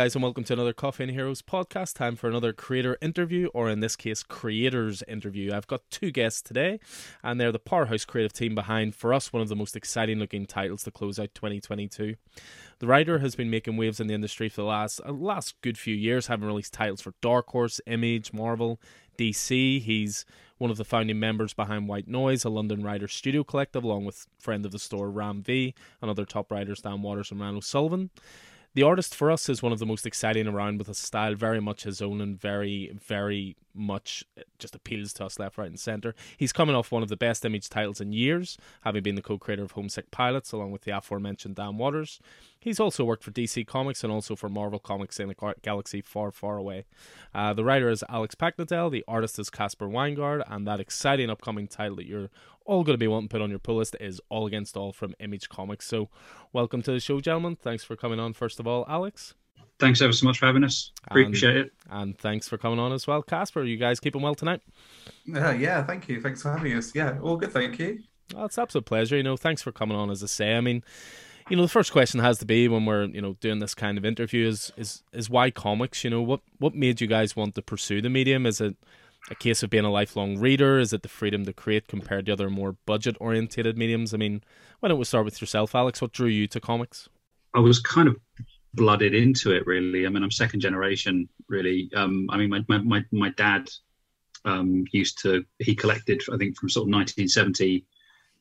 Guys, and welcome to another Coffee and Heroes podcast. Time for another creator interview, or in this case, creators interview. I've got two guests today, and they're the powerhouse creative team behind, for us, one of the most exciting looking titles to close out 2022. The writer has been making waves in the industry for the last uh, last good few years, having released titles for Dark Horse, Image, Marvel, DC. He's one of the founding members behind White Noise, a London writer studio collective, along with friend of the store Ram V and other top writers Dan Watters and Ryan O'Sullivan. The artist for us is one of the most exciting around with a style very much his own and very, very much just appeals to us left, right, and centre. He's coming off one of the best image titles in years, having been the co creator of Homesick Pilots along with the aforementioned Dan Watters. He's also worked for DC Comics and also for Marvel Comics in a galaxy far, far away. Uh, the writer is Alex Paknadel, the artist is Caspar Wijngaard, and that exciting upcoming title that you're all going to be wanting to put on your pull list is All Against All from Image Comics. So, welcome to the show, gentlemen. Thanks for coming on, first of all, Alex. Thanks ever so much for having us. Appreciate and, it. And thanks for coming on as well, Caspar. You guys keeping well tonight? Uh, yeah, thank you. Thanks for having us. Yeah, all good, thank you. Well, it's absolute pleasure. You know, thanks for coming on. As I say, I mean, you know, the first question has to be when we're you know doing this kind of interview is is is why comics? You know, what what made you guys want to pursue the medium? Is it a case of being a lifelong reader? Is it the freedom to create compared to other more budget orientated mediums? I mean, why don't we start with yourself, Alex? What drew you to comics? I was kind of blooded into it, really. I mean, I'm second generation, really. Um, I mean, my my my, my dad um, used to he collected, I think, from sort of 1970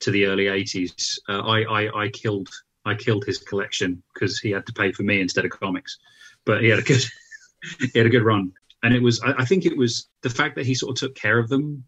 to the early 80s. Uh, I, I I killed I killed his collection because he had to pay for me instead of comics, but he had a good he had a good run and it was I, I, think it was the fact that he sort of took care of them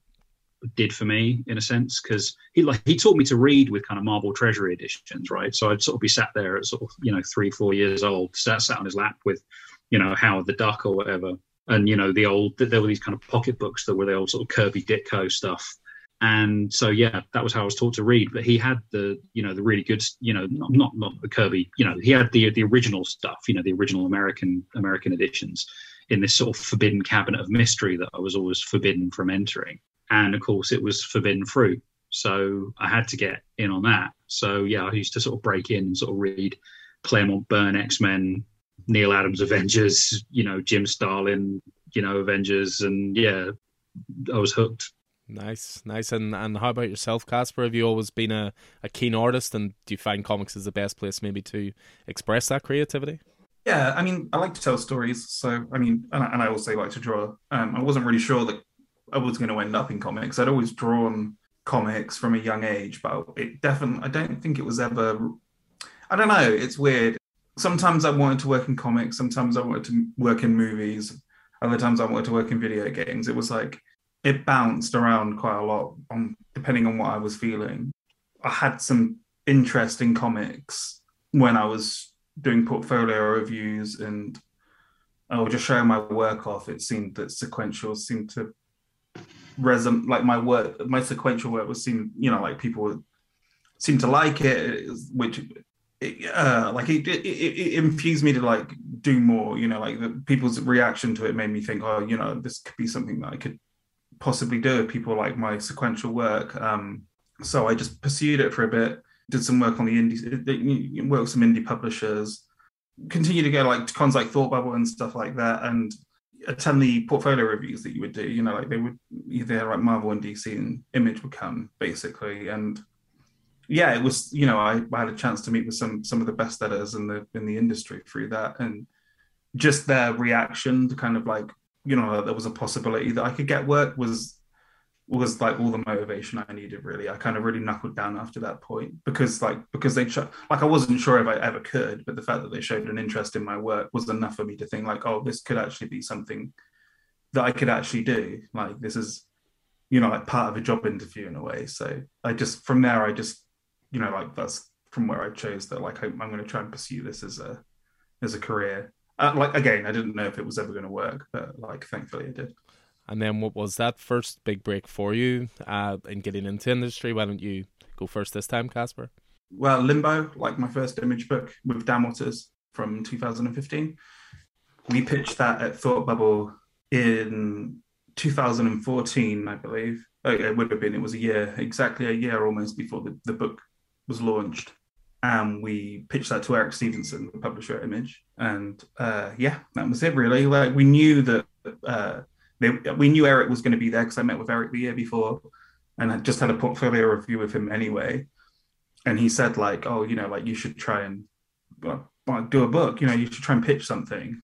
did for me in a sense because he like he taught me to read with kind of Marvel Treasury editions, right? So I'd sort of be sat there at sort of you know three four years old, sat sat on his lap with you know Howard the Duck or whatever, and you know the old there were these kind of pocket books that were the old sort of Kirby Ditko stuff. And so yeah, that was how I was taught to read. But he had the you know the really good you know not not the Kirby you know he had the the original stuff you know the original American American editions in this sort of forbidden cabinet of mystery that I was always forbidden from entering. And of course, it was forbidden fruit. So I had to get in on that. So yeah, I used to sort of break in and sort of read Claremont Byrne X Men, Neal Adams Avengers, you know, Jim Starlin, you know, Avengers, and yeah, I was hooked. Nice, nice. And and how about yourself, Caspar? Have you always been a, a keen artist, and do you find comics is the best place maybe to express that creativity? Yeah, I mean, I like to tell stories. So, I mean, and I, and I also like to draw. Um, I wasn't really sure that I was going to end up in comics. I'd always drawn comics from a young age, but it definitely, I don't think it was ever, I don't know, it's weird. Sometimes I wanted to work in comics, sometimes I wanted to work in movies, other times I wanted to work in video games. It was like, it bounced around quite a lot on depending on what I was feeling. I had some interest in comics when I was doing portfolio reviews and I was just showing my work off, it seemed that sequential seemed to resonate. Like my work, my sequential work was seen, you know, like people seemed to like it, which uh, like it, it, it, infused me to like do more. You know, like the, people's reaction to it made me think, oh, you know, this could be something that I could possibly do if people like my sequential work. Um, so I just pursued it for a bit did some work on the indie, work with some indie publishers, continue to go like to cons like Thought Bubble and stuff like that, and attend the portfolio reviews that you would do. You know, like they would either like Marvel and DC and Image would come basically, and yeah, it was you know I, I had a chance to meet with some some of the best editors in the in the industry through that, and just their reaction to kind of like you know there was a possibility that I could get work was was like all the motivation I needed. Really, I kind of really knuckled down after that point because like because they like I wasn't sure if I ever could, but the fact that they showed an interest in my work was enough for me to think like, oh, this could actually be something that I could actually do. Like this is, you know, like part of a job interview in a way. So I just from there, I just you know like that's from where I chose that like I, I'm going to try and pursue this as a as a career. Uh, like again, I didn't know if it was ever going to work, but like thankfully it did. And then what was that first big break for you uh, in getting into industry? Why don't you go first this time, Caspar? Well, Limbo, like my first image book with Dan Watters from 2015. We pitched that at Thought Bubble in 2014, I believe. Oh, it would have been. It was a year, exactly a year almost before the, the book was launched. and we pitched that to Eric Stephenson, the publisher at Image, and uh, yeah, that was it really. Like we knew that uh, they, we knew Eric was going to be there because I met with Eric the year before, and I just had a portfolio review with him anyway, and he said like, oh, you know, like you should try and well, do a book, you know, you should try and pitch something.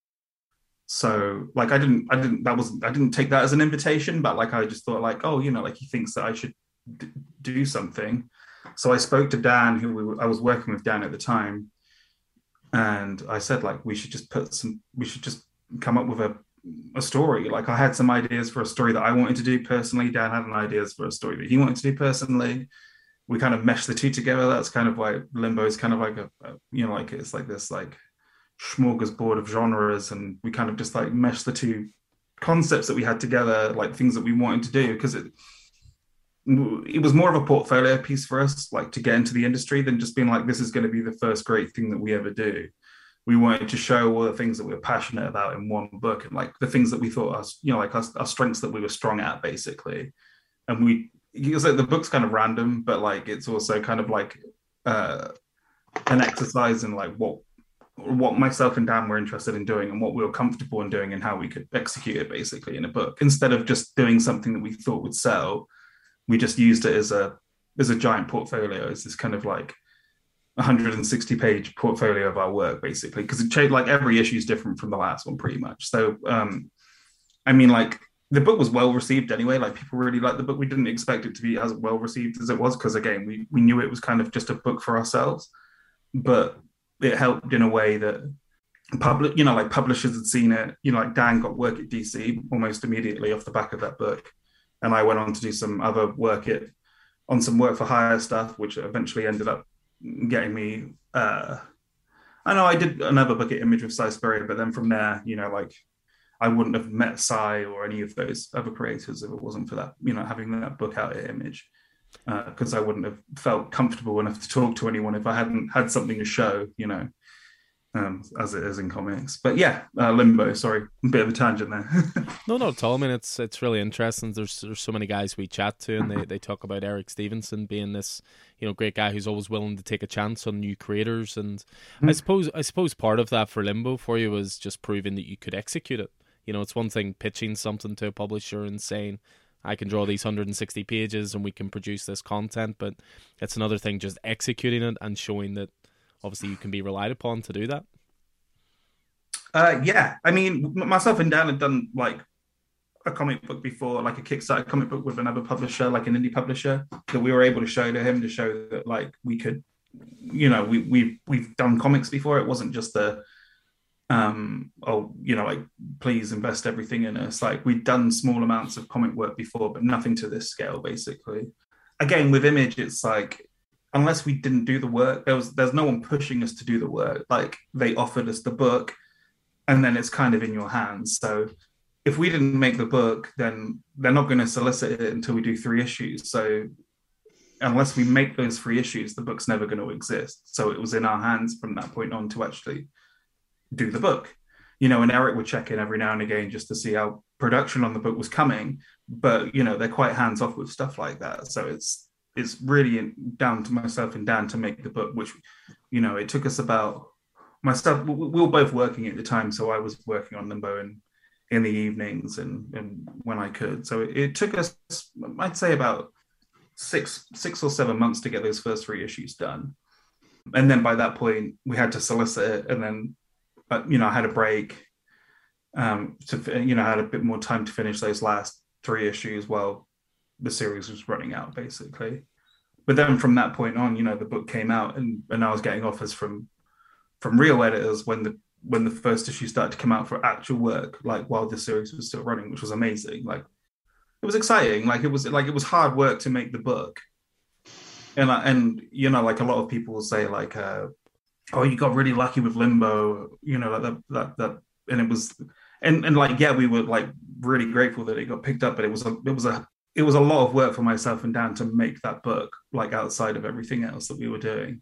So like I didn't, I didn't, that was, I didn't take that as an invitation, but like I just thought like, oh, you know, like he thinks that I should d- do something. So I spoke to Dan, who we I was working with Dan at the time, and I said like we should just put some, we should just come up with a a story. Like I had some ideas for a story that I wanted to do personally. Dan had an ideas for a story that he wanted to do personally. We kind of meshed the two together. That's kind of why Limbo is kind of like a, a you know, like it's like this like smorgasbord of genres, and we kind of just like meshed the two concepts that we had together, like things that we wanted to do, because it it was more of a portfolio piece for us, like to get into the industry than just being like, this is going to be the first great thing that we ever do. We wanted to show all the things that we were passionate about in one book and like the things that we thought us, you know, like our, our strengths that we were strong at basically. And we, was like the book's kind of random, but like it's also kind of like uh, an exercise in like what what myself and Dan were interested in doing and what we were comfortable in doing and how we could execute it basically in a book instead of just doing something that we thought would sell we just used it as a as a giant portfolio as this kind of like 160 page portfolio of our work basically because it changed like every issue is different from the last one pretty much. So um i mean like the book was well received anyway like people really liked the book. We didn't expect it to be as well received as it was because again we, we knew it was kind of just a book for ourselves but it helped in a way that public you know like publishers had seen it. You know like dan got work at dc almost immediately off the back of that book and I went on to do some other work it on some work for hire stuff, which eventually ended up getting me. Uh, I know I did another book at Image with Si Spurrier, but then from there, you know, like I wouldn't have met Si or any of those other creators if it wasn't for that, you know, having that book out at Image. Because uh, I wouldn't have felt comfortable enough to talk to anyone if I hadn't had something to show, you know um, as it is in comics. But yeah, uh, Limbo. Sorry, a bit of a tangent there. no, not at all. I mean, it's it's really interesting. There's there's so many guys we chat to, and they, they talk about Eric Stephenson being this you know great guy who's always willing to take a chance on new creators. And mm. I suppose I suppose part of that for Limbo for you was just proving that you could execute it. You know, it's one thing pitching something to a publisher and saying. I can draw these 160 pages and we can produce this content, but it's another thing just executing it and showing that obviously you can be relied upon to do that. Uh, yeah, I mean, myself and Dan had done like a comic book before, like a Kickstarter comic book with another publisher, like an indie publisher, that we were able to show to him to show that like we could, you know, we we we've done comics before. It wasn't just the um oh you know like please invest everything in us like we'd done small amounts of comic work before but nothing to this scale basically again with image it's like unless we didn't do the work, there was there's no one pushing us to do the work. Like they offered us the book, and then it's kind of in your hands. So if we didn't make the book, then they're not going to solicit it until we do three issues. So unless we make those three issues, the book's never going to exist. So it was in our hands from that point on to actually do the book. You know, and Eric would check in every now and again just to see how production on the book was coming. But you know, they're quite hands off with stuff like that. So it's it's really down to myself and Dan to make the book, which, you know, it took us about myself. We were both working at the time, so I was working on Limbo in in the evenings and and when I could. So it, took us, I'd say, about six six or seven months to get those first three issues done, and then by that point we had to solicit it, and then, uh, you know, I had a break. Um, to you know, I had a bit more time to finish those last three issues while the series was running out basically. But then from that point on you know the book came out and, and i was getting offers from from real editors when the when the first issue started to come out for actual work like while the series was still running which was amazing. Like it was exciting. Like it was like it was hard work to make the book. And and you know like a lot of people will say like uh oh you got really lucky with limbo you know that that that and it was and and like yeah we were like really grateful that it got picked up but it was a it was a it was a lot of work for myself and Dan to make that book, like outside of everything else that we were doing,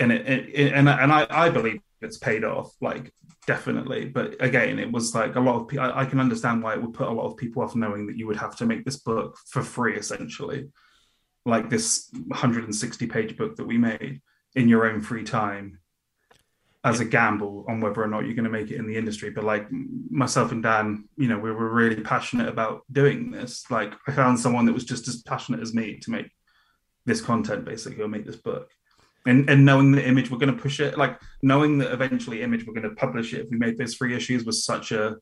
and it, it, and and I, I believe it's paid off, like definitely. But again, it was like a lot of people. I, I can understand why it would put a lot of people off knowing that you would have to make this book for free, essentially, like this 160 page book that we made. in your own free time as a gamble on whether or not you're going to make it in the industry. But like myself and Dan, you know, we were really passionate about doing this. Like I found someone that was just as passionate as me to make this content, basically, or make this book. And, and knowing the image we're going to push it, like knowing that eventually image we're going to publish it if we made those three issues was such a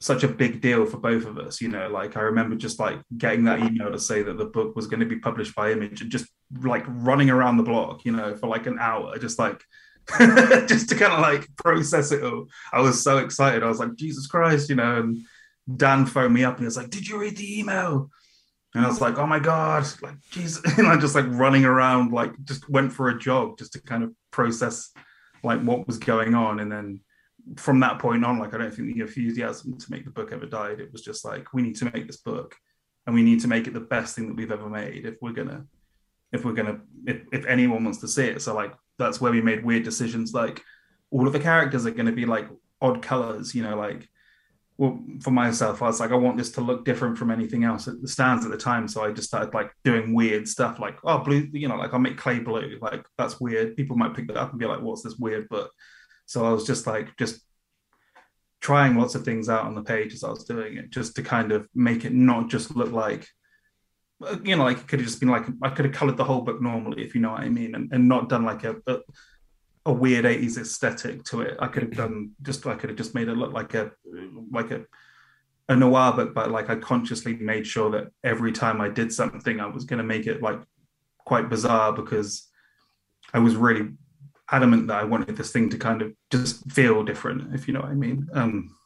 such a big deal for both of us. You know, like I remember just like getting that email to say that the book was going to be published by Image and just like running around the block, you know, for like an hour, just like just to kind of like process it all. I was so excited. I was like, Jesus Christ, you know. And Dan phoned me up and he was like, Did you read the email? And I was like, Oh my God, like Jesus. And I just like running around, like just went for a jog just to kind of process like what was going on. And then from that point on, like I don't think the enthusiasm to make the book ever died. It was just like, we need to make this book and we need to make it the best thing that we've ever made if we're gonna if we're gonna if, if anyone wants to see it. So like that's where we made weird decisions. Like all of the characters are going to be like odd colors, you know, like well, for myself, I was like, I want this to look different from anything else at the stands at the time. So I just started like doing weird stuff, like oh, blue, you know, like I'll make clay blue. Like that's weird. People might pick that up and be like, what's this weird? But so I was just like, just trying lots of things out on the page as I was doing it, just to kind of make it not just look like you know, like it could have just been like I could have colored the whole book normally, if you know what I mean, and, and not done like a, a, a weird 80s aesthetic to it. I could have done just I could have just made it look like a like a a noir book, but like I consciously made sure that every time I did something, I was going to make it like quite bizarre because I was really adamant that I wanted this thing to kind of just feel different, if you know what I mean. Um,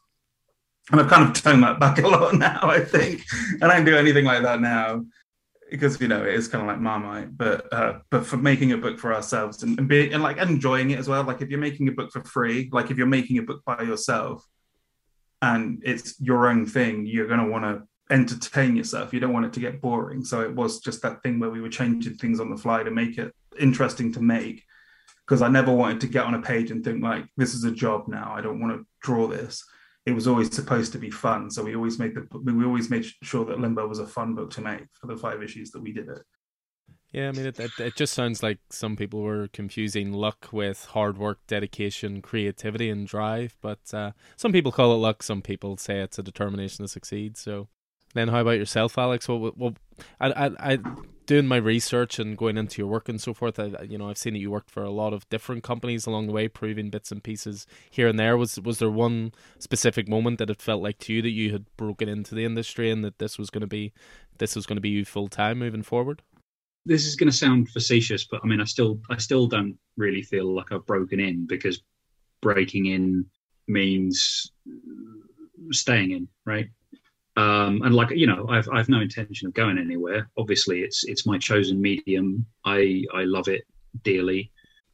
and I've kind of toned that back a lot now, I think. I don't do anything like that now because you know it is kind of like Marmite, but uh, but for making a book for ourselves and, and being and like enjoying it as well. Like if you're making a book for free, like if you're making a book by yourself, and it's your own thing, you're going to want to entertain yourself. You don't want it to get boring. So it was just that thing where we were changing things on the fly to make it interesting to make. Because I never wanted to get on a page and think like this is a job now. I don't want to draw this it was always supposed to be fun. So we always made the we always made sure that Limbo was a fun book to make for the five issues that we did it. Yeah, I mean, it, it, it just sounds like some people were confusing luck with hard work, dedication, creativity, and drive. But uh, some people call it luck. Some people say it's a determination to succeed. So, then how about yourself, Alex? Well, well, I, I, I doing my research and going into your work and so forth, I, you know, I've seen that you worked for a lot of different companies along the way, proving bits and pieces here and there. Was was there one specific moment that it felt like to you that you had broken into the industry and that this was going to be this was going to be you full time moving forward? This is going to sound facetious, but I mean, I still I still don't really feel like I've broken in because breaking in means staying in, right? Um, and like you know, I've I've no intention of going anywhere. Obviously, it's it's my chosen medium. I I love it dearly,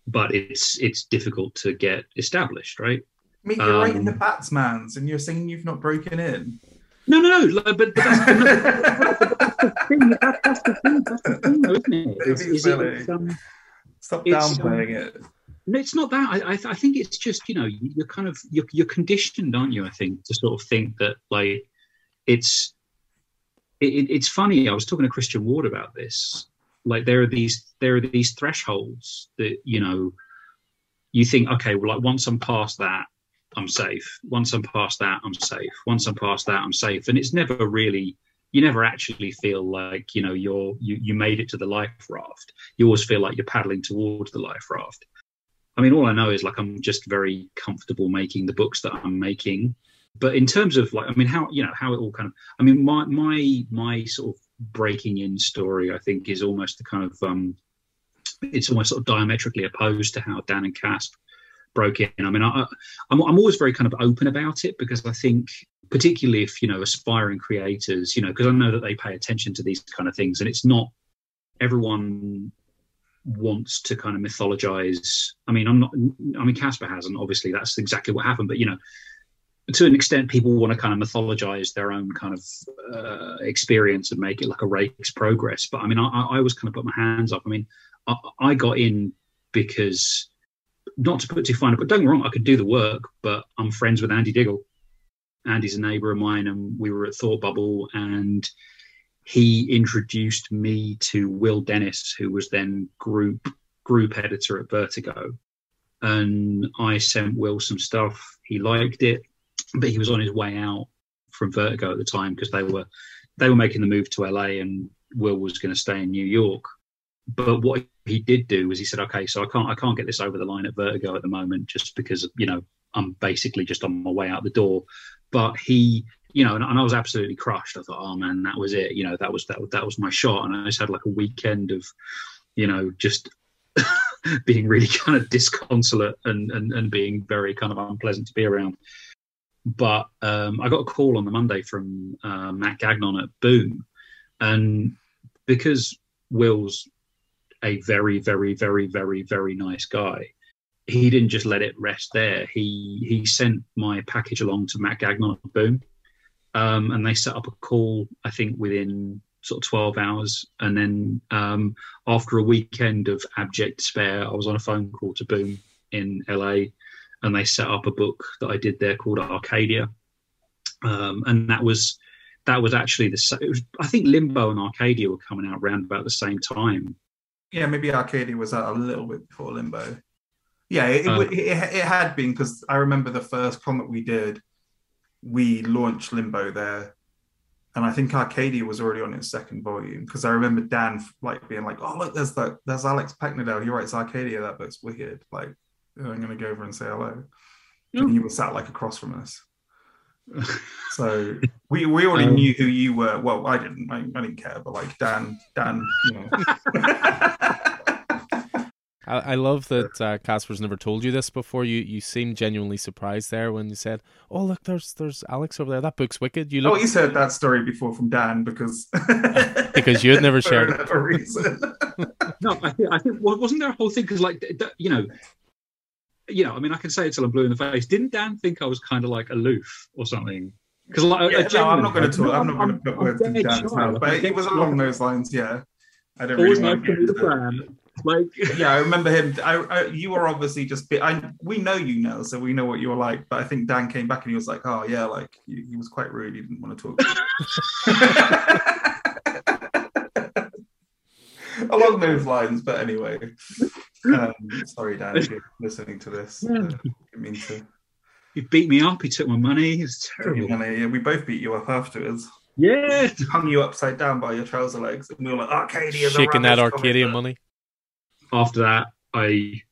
but it's it's difficult to get established, right? I mean, you're um, right in the Batsmans, and you're saying you've not broken in. No, no, no. But, but that's, that's, the thing. That, that's the thing. That's the thing, though, isn't it? Is, is it um, Stop downplaying um, it. No, it's not that. I, I, I, think it's just you know you're kind of you're, you're conditioned, aren't you? I think to sort of think that like it's it, it's funny. I was talking to Christian Ward about this. Like there are these there are these thresholds that you know you think okay, well, like once I'm past that, I'm safe. Once I'm past that, I'm safe. Once I'm past that, I'm safe. And it's never really you never actually feel like you know you're you, you made it to the life raft. You always feel like you're paddling towards the life raft. I mean, all I know is like I'm just very comfortable making the books that I'm making but in terms of like i mean how you know how it all kind of i mean my my my sort of breaking in story i think is almost the kind of um it's almost sort of diametrically opposed to how dan and casp broke in. I mean I, I'm, I'm always very kind of open about it because i think particularly if you know aspiring creators you know because i know that they pay attention to these kind of things and it's not everyone wants to kind of mythologize. I mean i'm not i mean caspar hasn't obviously that's exactly what happened but you know to an extent, people want to kind of mythologize their own kind of uh, experience and make it like a race progress. But I mean, I, I always kind of put my hands up. I mean, I, I got in because not to put too fine, but don't get wrong, I could do the work, but I'm friends with Andy Diggle. Andy's a neighbor of mine, and we were at Thought Bubble, and he introduced me to Will Dennis, who was then group group editor at Vertigo, and I sent Will some stuff. He liked it, but he was on his way out from Vertigo at the time because they were they were making the move to LA, and Will was going to stay in New York. But what he did do was he said, "Okay, so I can't I can't get this over the line at Vertigo at the moment, just because you know I'm basically just on my way out the door." But he you know, and, and, I was absolutely crushed. I thought, oh man, that was it. You know, that was that that was my shot, and I just had like a weekend of, you know, just being really kind of disconsolate and, and and being very kind of unpleasant to be around. But um, I got a call on the Monday from uh, Matt Gagnon at Boom, and because Will's a very, very, very, very, very nice guy, he didn't just let it rest there. He he sent my package along to Matt Gagnon at Boom, um, and they set up a call. I think within sort of 12 hours. And then um, after a weekend of abject despair, I was on a phone call to Boom in LA and they set up a book that I did there called Arcadia. Um, and that was that was actually the was, I think Limbo and Arcadia were coming out around about the same time. Yeah, maybe Arcadia was out a little bit before Limbo. Yeah, it, uh, it, it, it had been because I remember the first comic we did, we launched Limbo there and I think Arcadia was already on its second volume because I remember Dan like being like, "Oh look, there's that there's Alex Paknadel. He writes Arcadia. That book's wicked. Like, I'm gonna go over and say hello." And he was sat like across from us. so we we already um, knew who you were. Well, I didn't. I, I, didn't care, but like Dan, Dan, you know. I, I love that uh, Caspar's never told you this before. You you seemed genuinely surprised there when you said, "Oh look, there's there's Alex over there. That book's wicked." You look. Oh, he's heard that story before from Dan because because you had never shared it. Reason. no, I think I think wasn't there a whole thing because like you know. You know, I mean, I can say it till I'm blue in the face. Didn't Dan think I was kind of like aloof or something? Because like, yeah, no, I'm not going to talk. I'm not going to put words in Dan's mouth, but it was along those lines. Yeah, I don't Always really nice to the plan. Like, yeah, I remember him. I, I, you were obviously just. I we know you now, so we know what you were like. But I think Dan came back and he was like, "Oh yeah, like he, he was quite rude. He didn't want to talk." Along those lines, but anyway. Um, sorry, Dan, if you're listening to this. Uh, I mean to. He beat me up. He took my money. It's terrible. Money. Yeah, we both beat you up afterwards. Yeah, hung you upside down by your trouser legs, and we were like, "Arcadia." Shaking that Arcadia money after that, I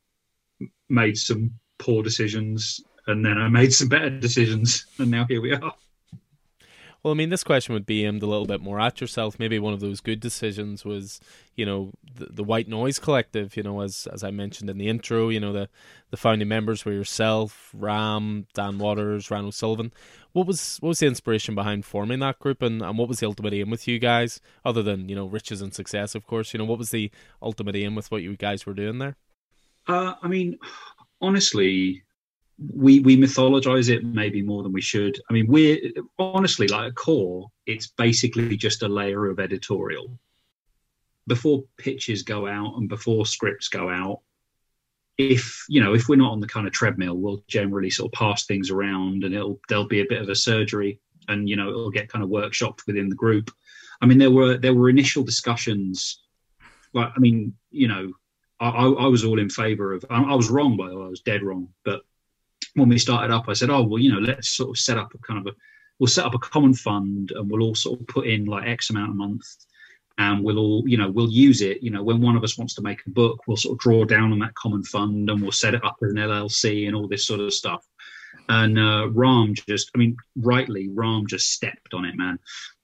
made some poor decisions, and then I made some better decisions, and now here we are. Well, I mean, this question would be aimed a little bit more at yourself. Maybe one of those good decisions was, you know, the, the White Noise Collective. You know, as as I mentioned in the intro, you know, the the founding members were yourself, Ram, Dan Watters, Ryan O'Sullivan. What was what was the inspiration behind forming that group, and, and what was the ultimate aim with you guys, other than you know riches and success, of course. You know, what was the ultimate aim with what you guys were doing there? Uh, I mean, honestly, we we mythologize it maybe more than we should. I mean, we're honestly like a core. It's basically just a layer of editorial. Before pitches go out and before scripts go out, if you know if we're not on the kind of treadmill, we'll generally sort of pass things around, and it'll there'll be a bit of a surgery, and you know it'll get kind of workshopped within the group. I mean, there were there were initial discussions. Like, I mean, you know, I, I was all in favour of. I, I was wrong, by the way. I was dead wrong, but when we started up, I said, oh, well, you know, let's sort of set up a kind of a, we'll set up a common fund and we'll all sort of put in like X amount a month and we'll all, you know, we'll use it. You know, when one of us wants to make a book, we'll sort of draw down on that common fund and we'll set it up as an LLC and all this sort of stuff. And uh, Ram just, I mean, rightly, Ram just stepped on it, man.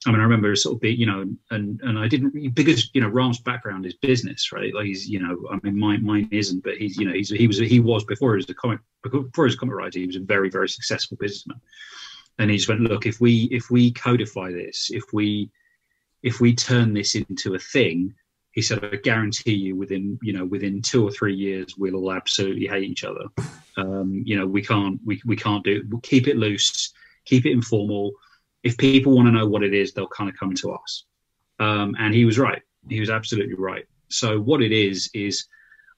I mean, I remember sort of be, you know, and and I didn't because you know Ram's background is business, right? Like he's, you know, I mean, mine mine isn't, but he's, you know, he's he was he was before he was a comic before he was a comic writer, he was a very very successful businessman, and he just went, look, if we if we codify this, if we if we turn this into a thing, he said, I guarantee you, within you know within two or three years, we'll all absolutely hate each other. Um, you know, we can't we we can't do it. We'll keep it loose, keep it informal if people want to know what it is, they'll kind of come to us. Um, and he was right. He was absolutely right. So what it is is,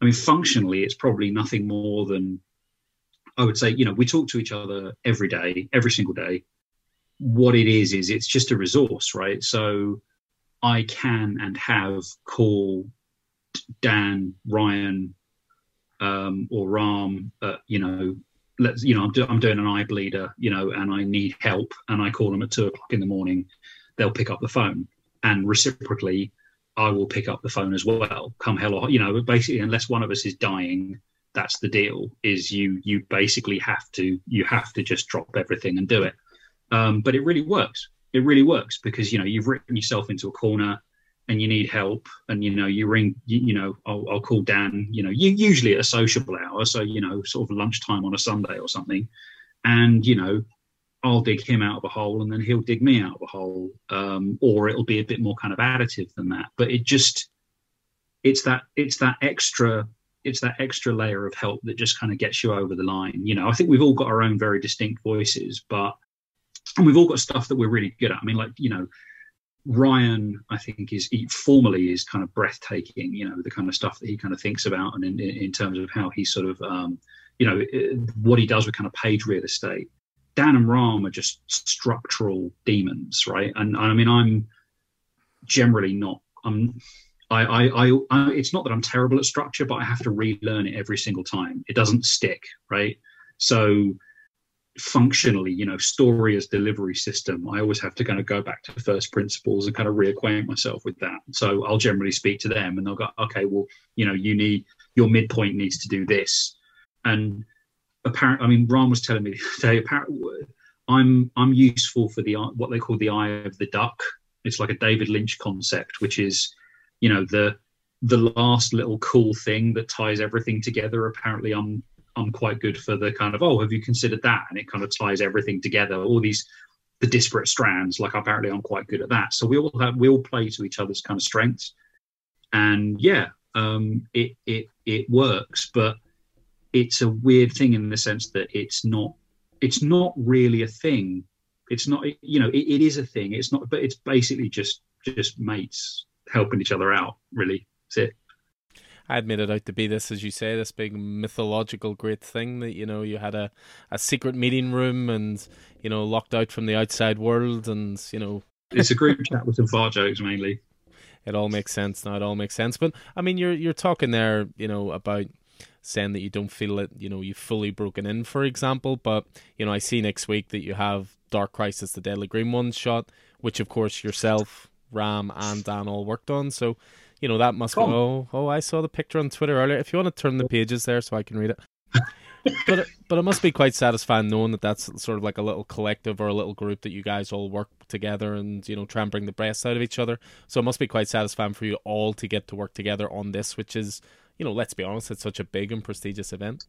I mean, functionally, it's probably nothing more than I would say. You know, we talk to each other every day, every single day. What it is is it's just a resource, right? So I can and have call Dan, Ryan, um, or Ram, uh, you know, let's you know I'm, do, I'm doing an eye bleeder, you know, and I need help, and I call them at two o'clock in the morning, they'll pick up the phone, and reciprocally, I will pick up the phone as well. Come hell or you know, basically, unless one of us is dying, that's the deal. Is you you basically have to you have to just drop everything and do it. Um, but it really works. It really works because you know you've written yourself into a corner and you need help and you know you ring you, you know I'll, I'll, call dan you know you usually at a sociable hour so you know sort of lunchtime on a sunday or something. And you know i'll dig him out of a hole and then he'll dig me out of a hole um, or it'll be a bit more kind of additive than that. But it just it's that it's that extra it's that extra layer of help that just kind of gets you over the line. You know i think we've all got our own very distinct voices but and we've all got stuff that we're really good at i mean like you know Ryan, I think, is formally is kind of breathtaking. You know, the kind of stuff that he kind of thinks about, and in, in terms of how he sort of, um, you know, what he does with kind of page real estate. Dan and Ram are just structural demons, right? And, and I mean, I'm generally not. I'm. I, I, I, I, it's not that I'm terrible at structure, but I have to relearn it every single time. It doesn't stick, right? So functionally, you know, story as delivery system, I always have to kind of go back to first principles and kind of reacquaint myself with that. So I'll generally speak to them and they'll go, okay, well, you know, you need your midpoint needs to do this. And apparently, I mean, Ron was telling me today, apparently, I'm I'm useful for the what they call the eye of the duck. It's like a David Lynch concept, which is, you know, the the last little cool thing that ties everything together. Apparently, I'm I'm quite good for the kind of oh, have you considered that? And it kind of ties everything together. All these the disparate strands. Like apparently, I'm quite good at that. So we all have we all play to each other's kind of strengths, and yeah, um, it it it works. But it's a weird thing in the sense that it's not it's not really a thing. It's not you know it, it is a thing. It's not, but it's basically just just mates helping each other out. Really, that's it. I had made it out to be this, as you say, this big mythological great thing that you know you had a, a secret meeting room and you know locked out from the outside world, and you know it's a group chat with some fart jokes mainly. It all makes sense now. It all makes sense, but I mean, you're you're talking there, you know, about saying that you don't feel that you know you've fully broken in, for example. But you know, I see next week that you have Dark Crisis, the Deadly Green Ones shot, which of course yourself, Ram, and Dan all worked on. So you know that must Come. be. Oh, oh, I saw the picture on Twitter earlier. If you want to turn the pages there so I can read it. but it, but it must be quite satisfying knowing that that's sort of like a little collective or a little group that you guys all work together and you know try and bring the best out of each other. So it must be quite satisfying for you all to get to work together on this, which is you know let's be honest, it's such a big and prestigious event.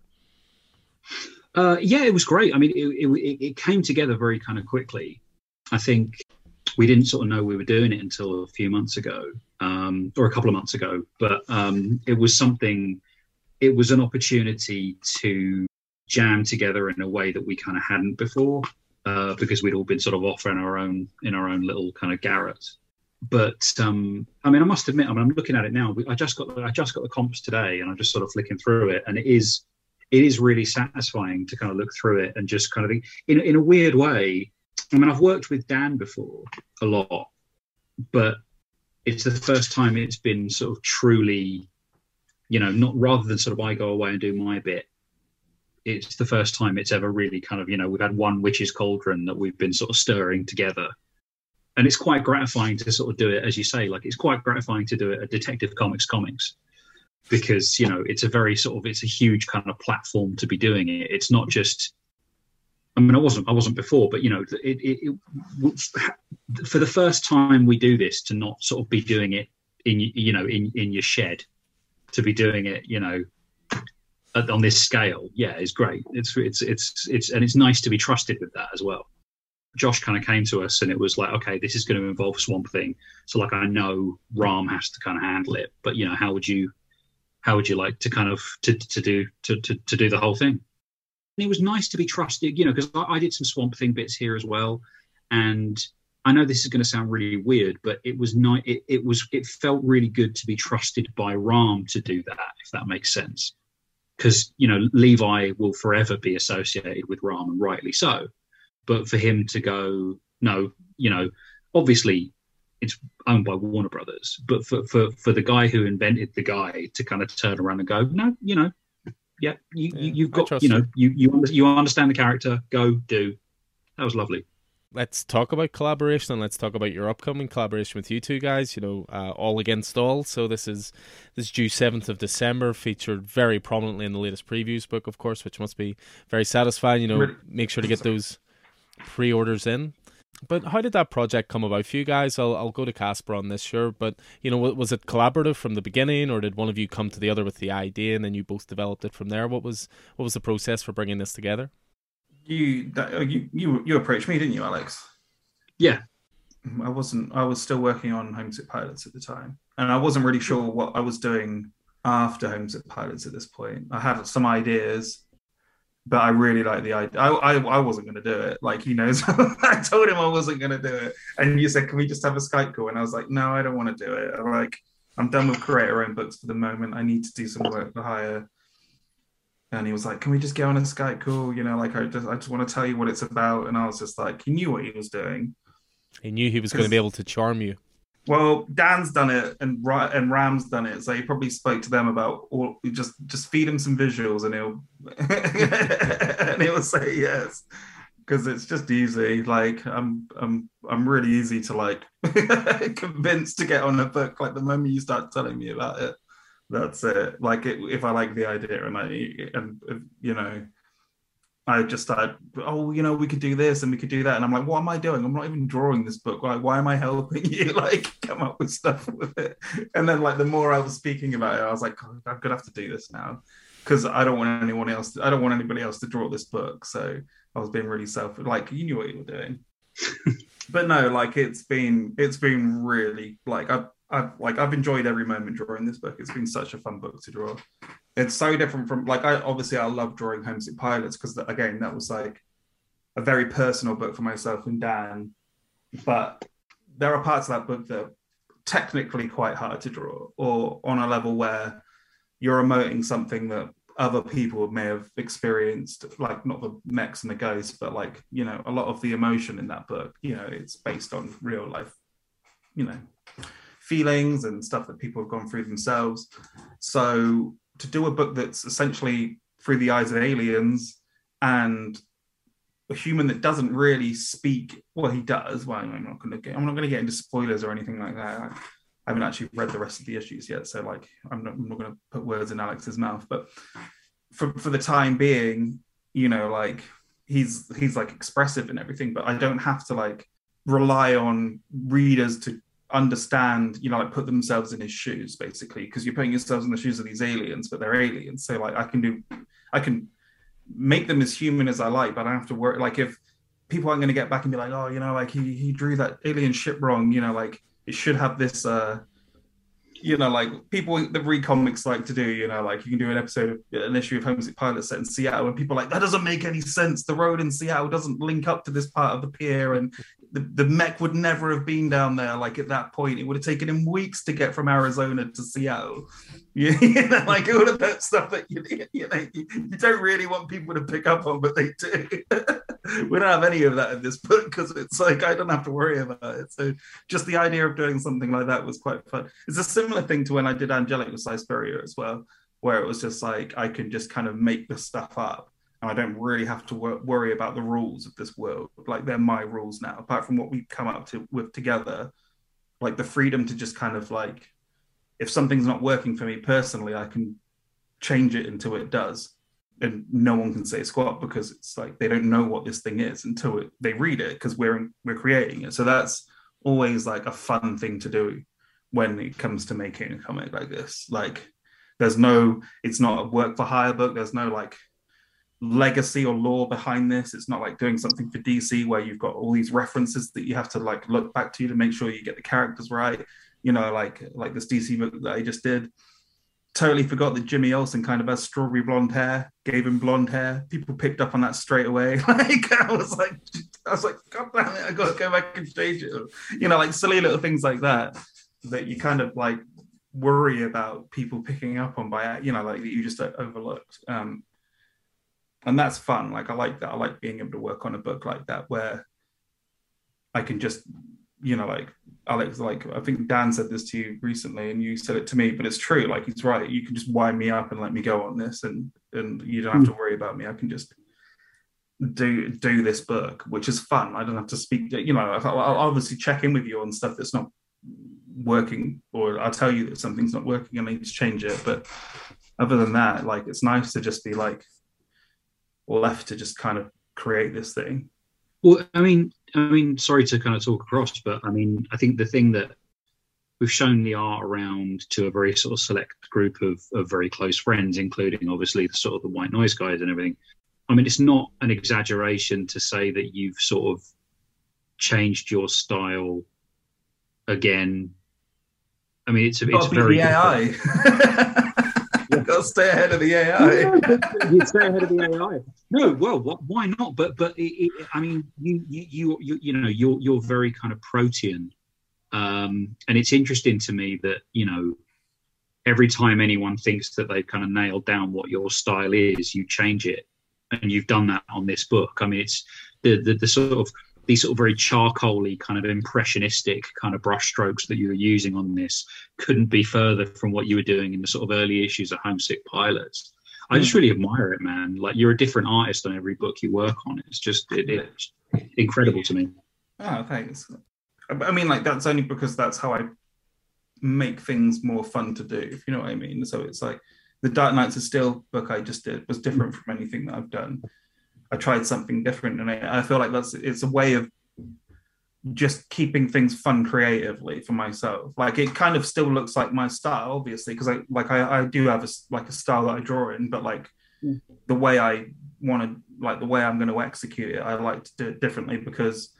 Uh, yeah, it was great. I mean, it, it, it came together very kind of quickly. I think we didn't sort of know we were doing it until a few months ago um, or a couple of months ago. But um, it was something. It was an opportunity to jam together in a way that we kind of hadn't before, uh, because we'd all been sort of off in our own in our own little kind of garret. But um, I mean, I must admit, I mean, I'm looking at it now. I just got I just got the comps today, and I'm just sort of flicking through it, and it is it is really satisfying to kind of look through it and just kind of think in in a weird way. I mean, I've worked with Dan before a lot, but it's the first time it's been sort of truly, you know, not rather than sort of I go away and do my bit. It's the first time it's ever really kind of, you know, we've had one witch's cauldron that we've been sort of stirring together. And it's quite gratifying to sort of do it, as you say, like it's quite gratifying to do it at Detective Comics Comics because, you know, it's a very sort of, it's a huge kind of platform to be doing it. It's not just, I mean, I wasn't, I wasn't before, but you know, it, it, it, for the first time we do this to not sort of be doing it in, you know, in in your shed, to be doing it, you know, on this scale, yeah, is great. It's it's it's it's and it's nice to be trusted with that as well. Josh kind of came to us and it was like, okay, this is going to involve Swamp Thing, so like I know Ram has to kind of handle it, but you know, how would you, how would you like to kind of to to do to to, to do the whole thing? It was nice to be trusted, you know, because I, I did some Swamp Thing bits here as well. And I know this is going to sound really weird, but it was nice. It, it, was. It felt really good to be trusted by Ram to do that, if that makes sense. Because you know Levi will forever be associated with Ram, and rightly so. But for him to go, no, you know, obviously it's owned by Warner Brothers, but for for for the guy who invented the guy to kind of turn around and go, no, you know, yeah, you, Yeah, you you've got you know you you you understand the character. Go do. That was lovely. let's talk about collaboration and let's talk about your upcoming collaboration with you two guys. You know, uh, All Against All. So this is this is due seventh of December, featured very prominently in the latest previews book, of course, which must be very satisfying. You know, make sure to get those pre-orders in. But how did that project come about for you guys? I'll I'll go to Caspar on this, sure. But you know, was it collaborative from the beginning, or did one of you come to the other with the idea and then you both developed it from there? What was what was the process for bringing this together? You that, uh, you you you approached me, didn't you, Alex? Yeah, I wasn't. I was still working on Homesick Pilots at the time, and I wasn't really sure what I was doing after Homesick Pilots at this point. I had some ideas, but I really like the idea. I I, I wasn't going to do it. Like he knows. I told him I wasn't going to do it, and you said, "Can we just have a Skype call?" And I was like, "No, I don't want to do it. I'm like, I'm done with creator own books for the moment. I need to do some work for hire." And he was like, "Can we just get on a Skype call? You know, like I just I just want to tell you what it's about." And I was just like, he knew what he was doing. He knew he was going to be able to charm you. Well, Dan's done it and and Ram's done it, so he probably spoke to them about all. Just just feed him some visuals and he'll and he'll say yes because it's just easy. Like I'm I'm I'm really easy to like convince to get on a book. Like the moment you start telling me about it, that's it. Like it, if I like the idea and I and you know. I just started, oh, you know, we could do this and we could do that. And I'm like, what am I doing? I'm not even drawing this book. Like, why am I helping you like come up with stuff with it? And then like the more I was speaking about it, I was like, "God, I'm gonna have to do this now. Because I don't want anyone else to, I don't want anybody else to draw this book. So I was being really self like you knew what you were doing. but no, like it's been it's been really like I've I've like I've enjoyed every moment drawing this book. It's been such a fun book to draw it's so different from like I obviously I love drawing homesick pilots because again that was like a very personal book for myself and Dan, but there are parts of that book that are technically quite hard to draw or on a level where you're emoting something that other people may have experienced like not the mechs and the ghosts but like you know a lot of the emotion in that book you know it's based on real life you know feelings and stuff that people have gone through themselves. So to do a book that's essentially through the eyes of aliens and a human that doesn't really speak well he does. Well i'm not going to get i'm not going to get into spoilers or anything like that. I haven't actually read the rest of the issues yet so like i'm not, I'm not going to put words in alex's mouth but for, for the time being you know like he's he's like expressive and everything but i don't have to like rely on readers to understand, you know, like put themselves in his shoes, basically, because you're putting yourselves in the shoes of these aliens, but they're aliens. So like I can do, I can make them as human as I like, but I don't have to worry. Like if people aren't going to get back and be like, oh, you know, like he he drew that alien ship wrong, you know, like it should have this. uh you know, like people that read comics like to do, you know, like you can do an episode of an issue of Homesick Pilot set in Seattle, and people like, that doesn't make any sense. The road in Seattle doesn't link up to this part of the pier, and the, the mech would never have been down there. Like at that point, it would have taken him weeks to get from Arizona to Seattle. You, you know, like all of that stuff that you, you know you, you don't really want people to pick up on, but they do. we don't have any of that in this book because it's like I don't have to worry about it. So just the idea of doing something like that was quite fun. It's a similar thing to when I did Angelic with Si Spurrier as well, where it was just like I can just kind of make the stuff up and I don't really have to wor- worry about the rules of this world. Like they're my rules now, apart from what we come up to with together. Like the freedom to just kind of like, if something's not working for me personally, I can change it until it does, and no one can say squat because it's like they don't know what this thing is until it, they read it because we're we're creating it. So that's always like a fun thing to do when it comes to making a comic like this. Like there's no, it's not a work for hire book. There's no like legacy or lore behind this. It's not like doing something for DC where you've got all these references that you have to like look back to to make sure you get the characters right. You know, like like this DC book that I just did. Totally forgot that Jimmy Olsen kind of has strawberry blonde hair, gave him blonde hair. People picked up on that straight away. Like I was like, I was like, God damn it, I gotta go back and change it. You know, like silly little things like that that you kind of like worry about people picking up on by you know like that you just overlooked um and that's fun like i like that i like being able to work on a book like that where i can just you know, like Alex, like I think Dan said this to you recently, and you said it to me, but it's true. Like he's right. You can just wind me up and let me go on this, and and you don't have to hmm. worry about me. I can just do do this book, which is fun. I don't have to speak. You know, I'll, I'll obviously check in with you on stuff that's not working, or I'll tell you that something's not working and I need to change it. But other than that, like it's nice to just be like left to just kind of create this thing. Well, I mean, I mean, sorry to kind of talk across, but I mean, I think the thing that we've shown the art around to a very sort of select group of, of very close friends, including obviously the sort of the white noise guys and everything. I mean, it's not an exaggeration to say that you've sort of changed your style again. I mean, it's a, it's very AI. You've got to stay ahead of the AI. you stay ahead of the AI. No, well, why not? But but it, it, I mean, you you you you know you're you're very kind of protean, um, and it's interesting to me that you know every time anyone thinks that they've kind of nailed down what your style is, you change it, and you've done that on this book. I mean, it's the the, the sort of these sort of very charcoaly kind of impressionistic kind of brushstrokes that you were using on this couldn't be further from what you were doing in the sort of early issues of Homesick Pilots. I just hmm. really admire it, man. Like you're a different artist on every book you work on. It's just it, it's incredible to me. Oh, thanks. I mean, like that's only because that's how I make things more fun to do. If you know what I mean. So it's like the Dark Nights of Steel book I just did was different from anything that I've done. I tried something different, and I, I feel like that's it's a way of just keeping things fun creatively for myself. Like it kind of still looks like my style, obviously, because I like I, I do have a like a style that I draw in, but like mm. the way I want to like the way I'm going to execute it, I like to do it differently because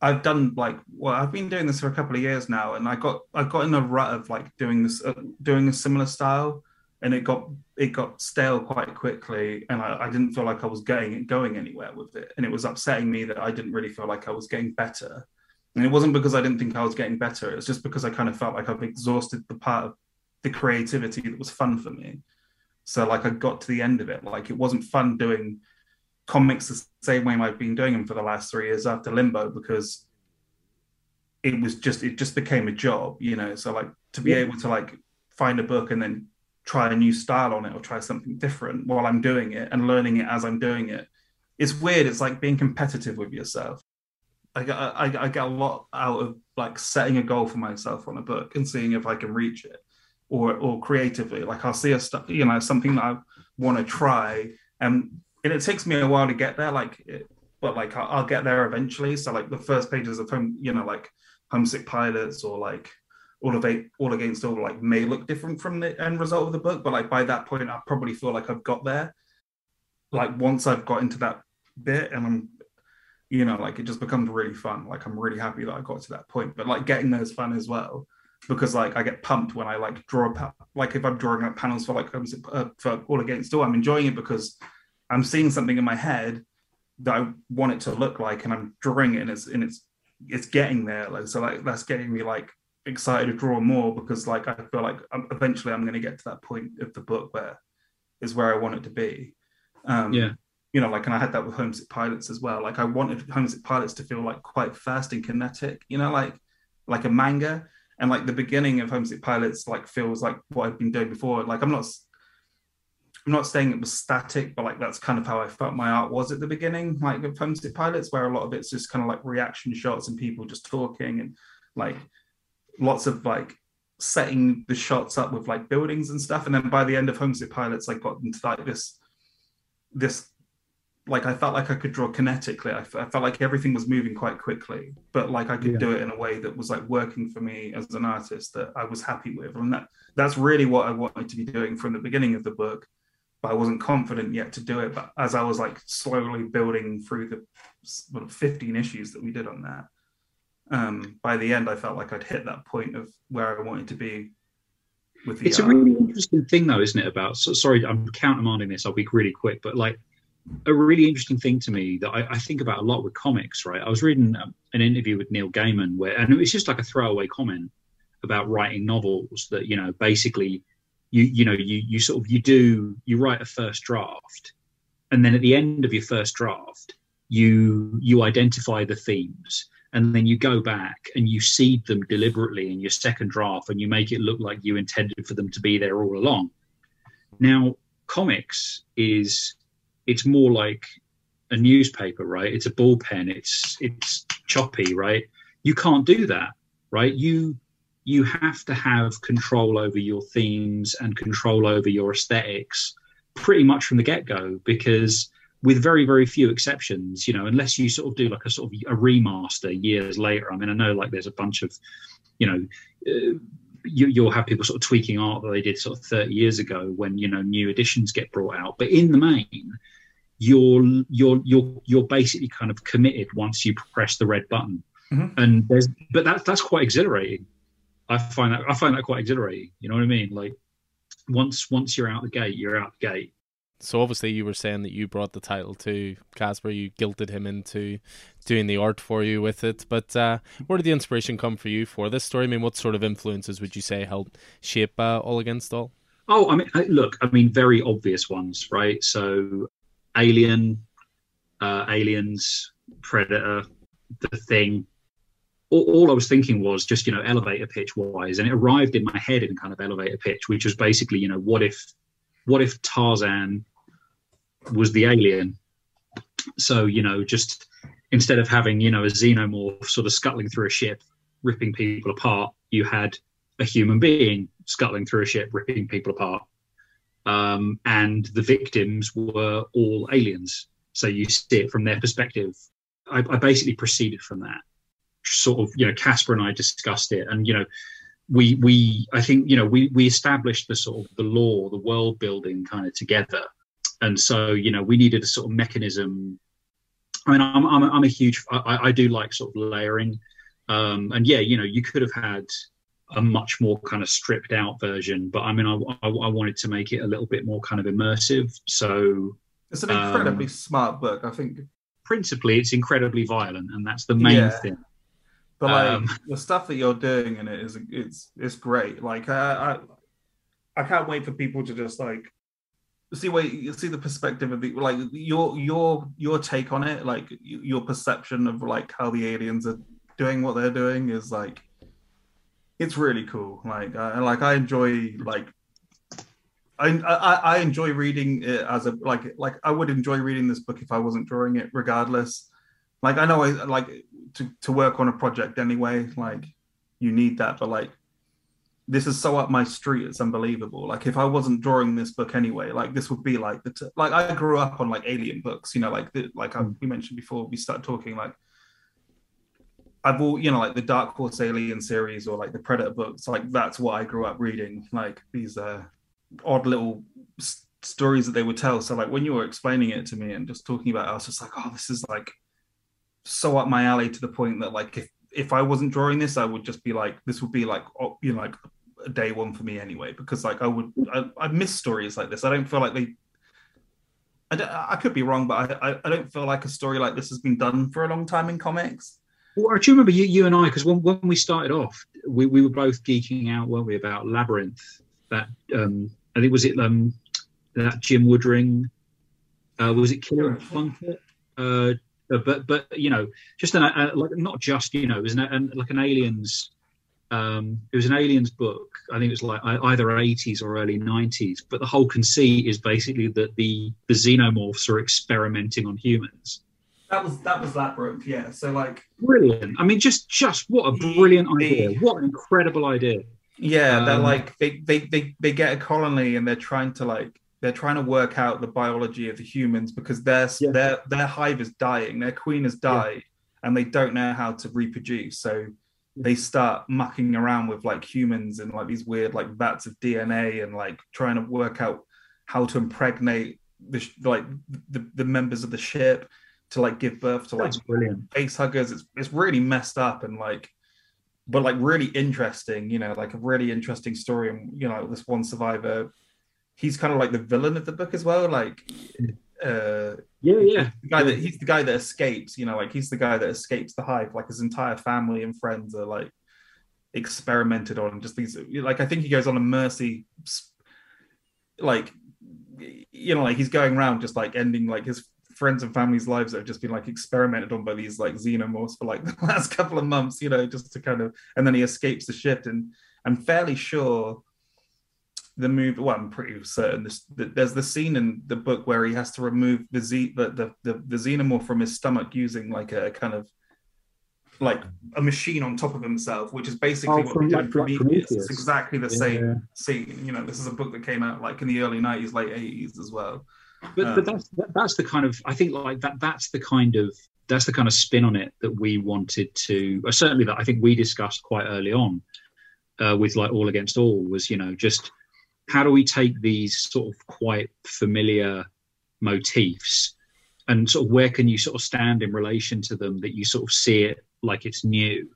I've done like well, I've been doing this for a couple of years now, and I got I got in a rut of like doing this, uh, doing a similar style, and it got it got stale quite quickly and I, I, didn't feel like i was getting going anywhere with it. And it was upsetting me that i didn't really feel like i was getting better. And it wasn't because i didn't think i was getting better it was just because i kind of felt like i've exhausted the part of the creativity that was fun for me. So like i got to the end of it. Like it wasn't fun doing comics the same way i've been doing them for the last three years after limbo because it was just it just became a job you know? So like to be yeah. able to like find a book and then try a new style on it or try something different while I'm doing it and learning it as I'm doing it. It's weird. It's like being competitive with yourself. I get, I, I get a lot out of like setting a goal for myself on a book and seeing if I can reach it or or creatively. Like I'll see a stuff, you know, something that I want to try and and it takes me a while to get there. Like, it, but like I'll, I'll get there eventually. So like the first pages of home, you know, like homesick pilots or like all of it, all against all like may look different from the end result of the book, but like by that point, I probably feel like I've got there. Like once I've got into that bit, and I'm, you know, like it just becomes really fun. Like I'm really happy that I got to that point. But like getting there is fun as well because like I get pumped when I like draw a like if I'm drawing like panels for like uh, for all against all, I'm enjoying it because I'm seeing something in my head that I want it to look like, and I'm drawing it, and it's and it's it's getting there. Like so, like that's getting me like excited to draw more because like I feel like eventually I'm going to get to that point of the book where is where I want it to be. Um, yeah. You know, like, and I had that with Homesick Pilots as well. Like, I wanted Homesick Pilots to feel like quite fast and kinetic. You know, like like a manga. And like the beginning of Homesick Pilots, like feels like what I've been doing before. Like, I'm not I'm not saying it was static, but like that's kind of how I felt my art was at the beginning, like of Homesick Pilots, where a lot of it's just kind of like reaction shots and people just talking and like lots of like setting the shots up with like buildings and stuff. And then by the end of Homesick Pilots, I got into like this, this, like I felt like I could draw kinetically. I, felt like everything was moving quite quickly, but like I could yeah. do it in a way that was like working for me as an artist that I was happy with. And that that's really what I wanted to be doing from the beginning of the book. But I wasn't confident yet to do it. But as I was like slowly building through the 15 issues that we did on that, um, by the end, I felt like I'd hit that point of where I wanted to be. With the it's art. a really interesting thing, though, isn't it? About so, sorry, I'm countermanding this. I'll be really quick, but like a really interesting thing to me that I, I think about a lot with comics. Right, I was reading um, an interview with Neil Gaiman where, and it was just like a throwaway comment about writing novels that you know basically you you know you you sort of you do you write a first draft and then at the end of your first draft you you identify the themes and then you go back and you seed them deliberately in your second draft and you make it look like you intended for them to be there all along. Now, comics is it's more like a newspaper, right? It's a bullpen. It's it's choppy, right? You can't do that, right? You you have to have control over your themes and control over your aesthetics pretty much from the get-go because with very very few exceptions you know unless you sort of do like a sort of a remaster years later. I mean i know like there's a bunch of you know uh, you, will have people sort of tweaking art that they did sort of 30 years ago when you know new editions get brought out. But in the main you're you're you're you're basically kind of committed once you press the red button. Mm-hmm. and there's but that's that's quite exhilarating. I find that i find that quite exhilarating. You know what i mean? Like once once you're out the gate you're out the gate so obviously you were saying that you brought the title to Caspar, you guilted him into doing the art for you with it. But uh, where did the inspiration come for you for this story? I mean, what sort of influences would you say helped shape uh, All Against All? Oh, I mean, look, I mean, very obvious ones, right? So, Alien, uh, Aliens, Predator, The Thing. All, all I was thinking was just, you know, elevator pitch wise, and it arrived in my head in kind of elevator pitch, which was basically, you know, what if what if Tarzan was the alien? So, you know, just instead of having, you know, a xenomorph sort of scuttling through a ship, ripping people apart, you had a human being scuttling through a ship, ripping people apart. Um, and the victims were all aliens. So you see it from their perspective. I, I basically proceeded from that. Sort of, you know, Caspar and I discussed it, and you know, we we I think you know we we established the sort of the law, the world building kind of together, and so you know we needed a sort of mechanism. I mean, I'm I'm, I'm a huge I, I do like sort of layering, um, and yeah, you know, you could have had a much more kind of stripped out version, but I mean, I, I, I wanted to make it a little bit more kind of immersive. So it's an incredibly um, smart book, I think. Principally, it's incredibly violent, and that's the main yeah. thing. But like um, the stuff that you're doing in it is it's it's great. Like I, I I can't wait for people to just like see where you see the perspective of the like your your your take on it, like your perception of like how the aliens are doing what they're doing is like it's really cool. Like I like I enjoy like I, I, I enjoy reading it as a like like I would enjoy reading this book if I wasn't drawing it regardless. Like I know I like to, to work on a project anyway. Like you need that, but like this is so up my street. It's unbelievable. Like if I wasn't drawing this book anyway, like this would be like the t- like I grew up on like alien books. You know, like the, like I, we mentioned before we started talking. Like I've all you know like the Dark Horse Alien series or like the Predator books. Like that's what I grew up reading. Like these uh, odd little s- stories that they would tell. So like when you were explaining it to me and just talking about, it, I was just like, oh, this is like so up my alley to the point that like if if I wasn't drawing this, I would just be like, this would be like you know like a day one for me anyway because like I would I, I miss stories like this. I don't feel like they. I, I could be wrong, but I, I don't feel like a story like this has been done for a long time in comics. Well, do you remember you, you and I? Because when, when we started off, we, we were both geeking out, weren't we, about Labyrinth? That um, I think was it um, that Jim Woodring. Uh, was it Killer uh, but but you know, just an, uh, like not just you know, it was an, an, like an aliens. Um, it was an aliens book. I think it was like either 80s or early 90s. But the whole conceit is basically that the the xenomorphs are experimenting on humans. That was that was Labyrinth, yeah. So like brilliant. I mean, just just what a brilliant the, idea! What an incredible idea! Yeah, um, they're like they, they they they get a colony and they're trying to like they're trying to work out the biology of the humans because their yeah. their their hive is dying, their queen has died, yeah. and they don't know how to reproduce. So they start mucking around with like humans and like these weird like vats of DNA and like trying to work out how to impregnate the like the, the members of the ship to like give birth to like That's brilliant face huggers. It's it's really messed up and like but like really interesting, you know, like a really interesting story. And you know, this one survivor he's kind of like the villain of the book as well. Like, uh, yeah, yeah, the guy that he's the guy that escapes. You know, like he's the guy that escapes the hive. Like his entire family and friends are like experimented on. Just these, like I think he goes on a mercy, like you know, like he's going around just like ending like his friends and family's lives that have just been like experimented on by these like xenomorphs for like the last couple of months, you know, just to kind of, and then he escapes the ship. And I'm fairly sure the movie. Well, I'm pretty certain this, there's the scene in the book where he has to remove the z the the, the, the xenomorph from his stomach using like a, a kind of like a machine on top of himself, which is basically oh, what from, like, Prometheus. Prometheus. It's exactly the yeah. same scene. You know, this is a book that came out like in the early '90s, late '80s as well. But um, but that's that's the kind of I think like that that's the kind of that's the kind of spin on it that we wanted to. Or certainly that I think we discussed quite early on uh, with like All Against All was you know just how do we take these sort of quite familiar motifs? And sort of where can you sort of stand in relation to them that you sort of see it like it's new?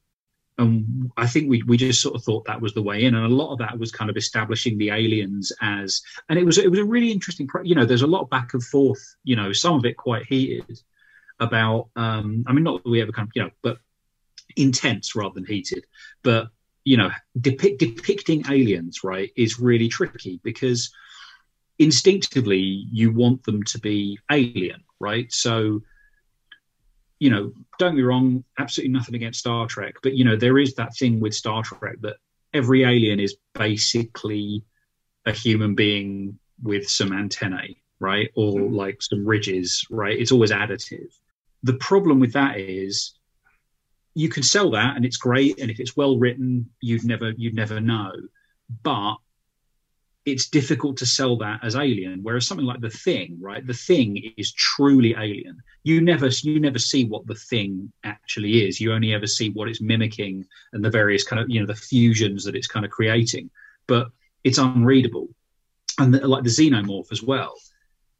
And I think we we just sort of thought that was the way in, and a lot of that was kind of establishing the aliens as, and it was it was a really interesting, you know, there's a lot of back and forth, you know, some of it quite heated about, um, I mean, not that we ever kind of, you know, but intense rather than heated, but you know, depict, depicting aliens, right, is really tricky because instinctively you want them to be alien, right? So you know, don't be wrong, absolutely nothing against Star Trek, but you know, there is that thing with Star Trek that every alien is basically a human being with some antennae, right? Or mm. like some ridges, right? It's always additive. The problem with that is you can sell that and it's great and if it's well written, you'd never you'd never know. But it's difficult to sell that as alien whereas something like the thing right? The thing is truly alien. You never you never see what the thing actually is. You only ever see what it's mimicking and the various kind of you know the fusions that it's kind of creating. But it's unreadable. And the, like the xenomorph as well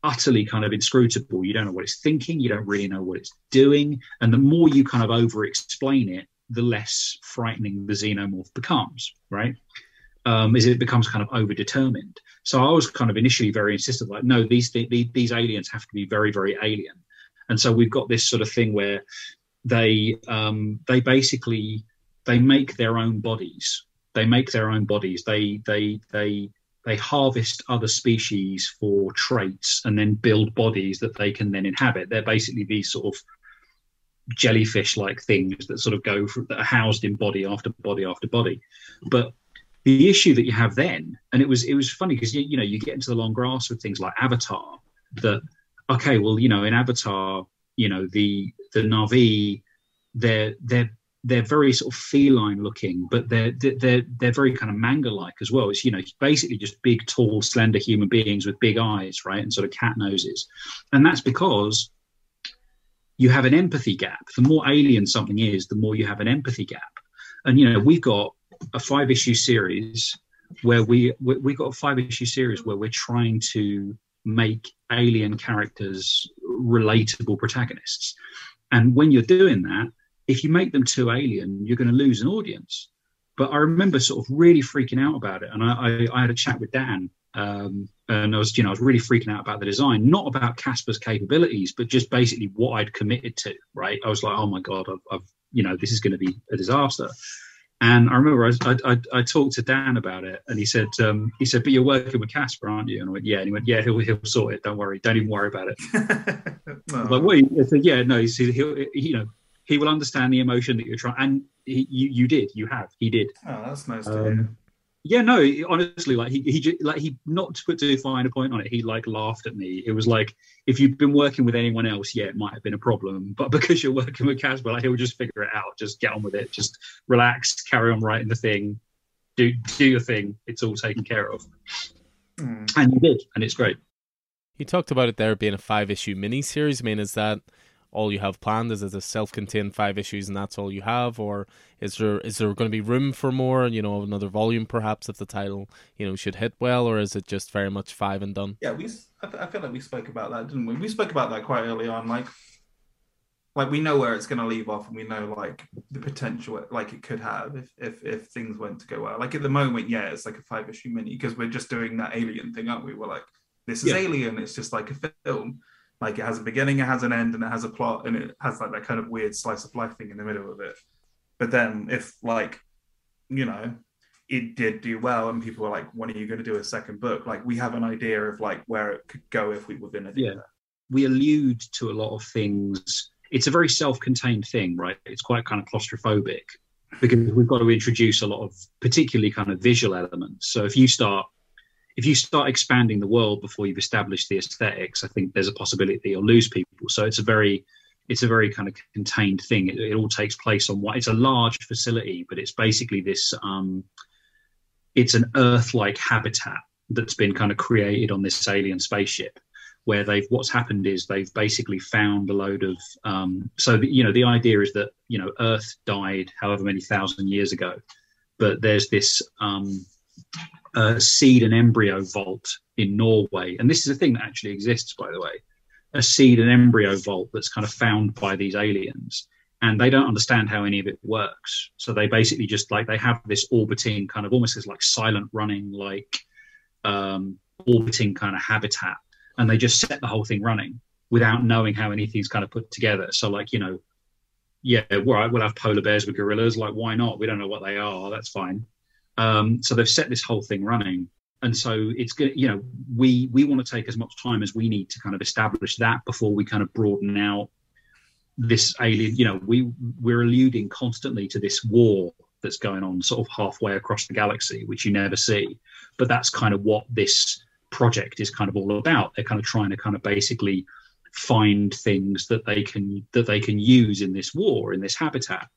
utterly kind of inscrutable you don't know what it's thinking you don't really know what it's doing and the more you kind of over explain it the less frightening the xenomorph becomes right um, is it becomes kind of overdetermined. So I was kind of initially very insistent, like, no, these th- these aliens have to be very very alien, and so we've got this sort of thing where they um, they basically they make their own bodies. They make their own bodies. They they they they harvest other species for traits and then build bodies that they can then inhabit. They're basically these sort of jellyfish like things that sort of go from, that are housed in body after body after body. But the issue that you have then, and it was it was funny because you, you know you get into the long grass with things like Avatar. That okay, well you know in Avatar, you know the the Na'vi, they're they're they're very sort of feline looking, but they're they're they're very kind of manga like as well. It's you know basically just big, tall, slender human beings with big eyes, right, and sort of cat noses, and that's because you have an empathy gap. The more alien something is, the more you have an empathy gap. And you know we've got a five issue series where we, we we got a five issue series where we're trying to make alien characters relatable protagonists. And when you're doing that, if you make them too alien, you're going to lose an audience. But I remember sort of really freaking out about it, and I, I, I had a chat with Dan, um, and I was, you know, I was really freaking out about the design, not about Caspar's capabilities, but just basically what I'd committed to. Right? I was like, oh my god, I've, I've you know, this is going to be a disaster. And I remember I, I, I, talked to Dan about it, and he said, um, he said, "But you're working with Caspar, aren't you?" And I went, "Yeah." And he went, "Yeah, he'll he'll sort it. Don't worry. Don't even worry about it." no. Like, what? I said, "Yeah, no." He said, "He'll, you know, he will understand the emotion that you're trying." And he, you, you did. You have. He did. Oh, that's nice to um, hear yeah, no, honestly, like he he like he not to put too fine a point on it, he like laughed at me. It was like if you've been working with anyone else, yeah, it might have been a problem, but because you're working with Caspar, like he'll just figure it out. Just get on with it. Just relax, carry on writing the thing, do do your thing. It's all taken care of, mm. and you did, and it's great. He talked about it there being a five issue mini series. I mean, is that all you have planned? Is it a self-contained five issues and that's all you have, or is there is there going to be room for more? You know, another volume perhaps if the title you know should hit well, or is it just very much five and done? Yeah, we I feel like we spoke about that, didn't we? We spoke about that quite early on, like. Like we know where it's going to leave off, and we know like the potential like it could have if if if things went to go well. Like at the moment, yeah, it's like a five issue mini because we're just doing that alien thing, aren't we? We're like, this is yeah. Alien. It's just like a film. Like it has a beginning, it has an end, and it has a plot, and it has like that kind of weird slice of life thing in the middle of it. But then if like, you know, it did do well and people were like, when are you going to do a second book? Like we have an idea of like where it could go if we were going to do yeah. that. we allude to a lot of things. It's a very self-contained thing, right? It's quite kind of claustrophobic because we've got to introduce a lot of particularly kind of visual elements. So if you start if you start expanding the world before you've established the aesthetics, I think there's a possibility that you'll lose people. So it's a very it's a very kind of contained thing. It, it all takes place on what it's a large facility, but it's basically this um, it's an Earth-like habitat that's been kind of created on this alien spaceship where they've what's happened is they've basically found a load of um, so the, you know the idea is that you know earth died however many thousand years ago but there's this um, uh, seed and embryo vault in norway and this is a thing that actually exists by the way a seed and embryo vault that's kind of found by these aliens and they don't understand how any of it works so they basically just like they have this orbiting kind of almost as like silent running like um, orbiting kind of habitat and they just set the whole thing running without knowing how anything's kind of put together. So, like, you know, yeah, right, we'll have polar bears with gorillas. Like, why not? We don't know what they are. That's fine. Um, so they've set this whole thing running, and so it's good. You know, we we want to take as much time as we need to kind of establish that before we kind of broaden out this alien. You know, we we're alluding constantly to this war that's going on, sort of halfway across the galaxy, which you never see. But that's kind of what this project is kind of all about. They're kind of trying to kind of basically find things that they can that they can use in this war in this habitat.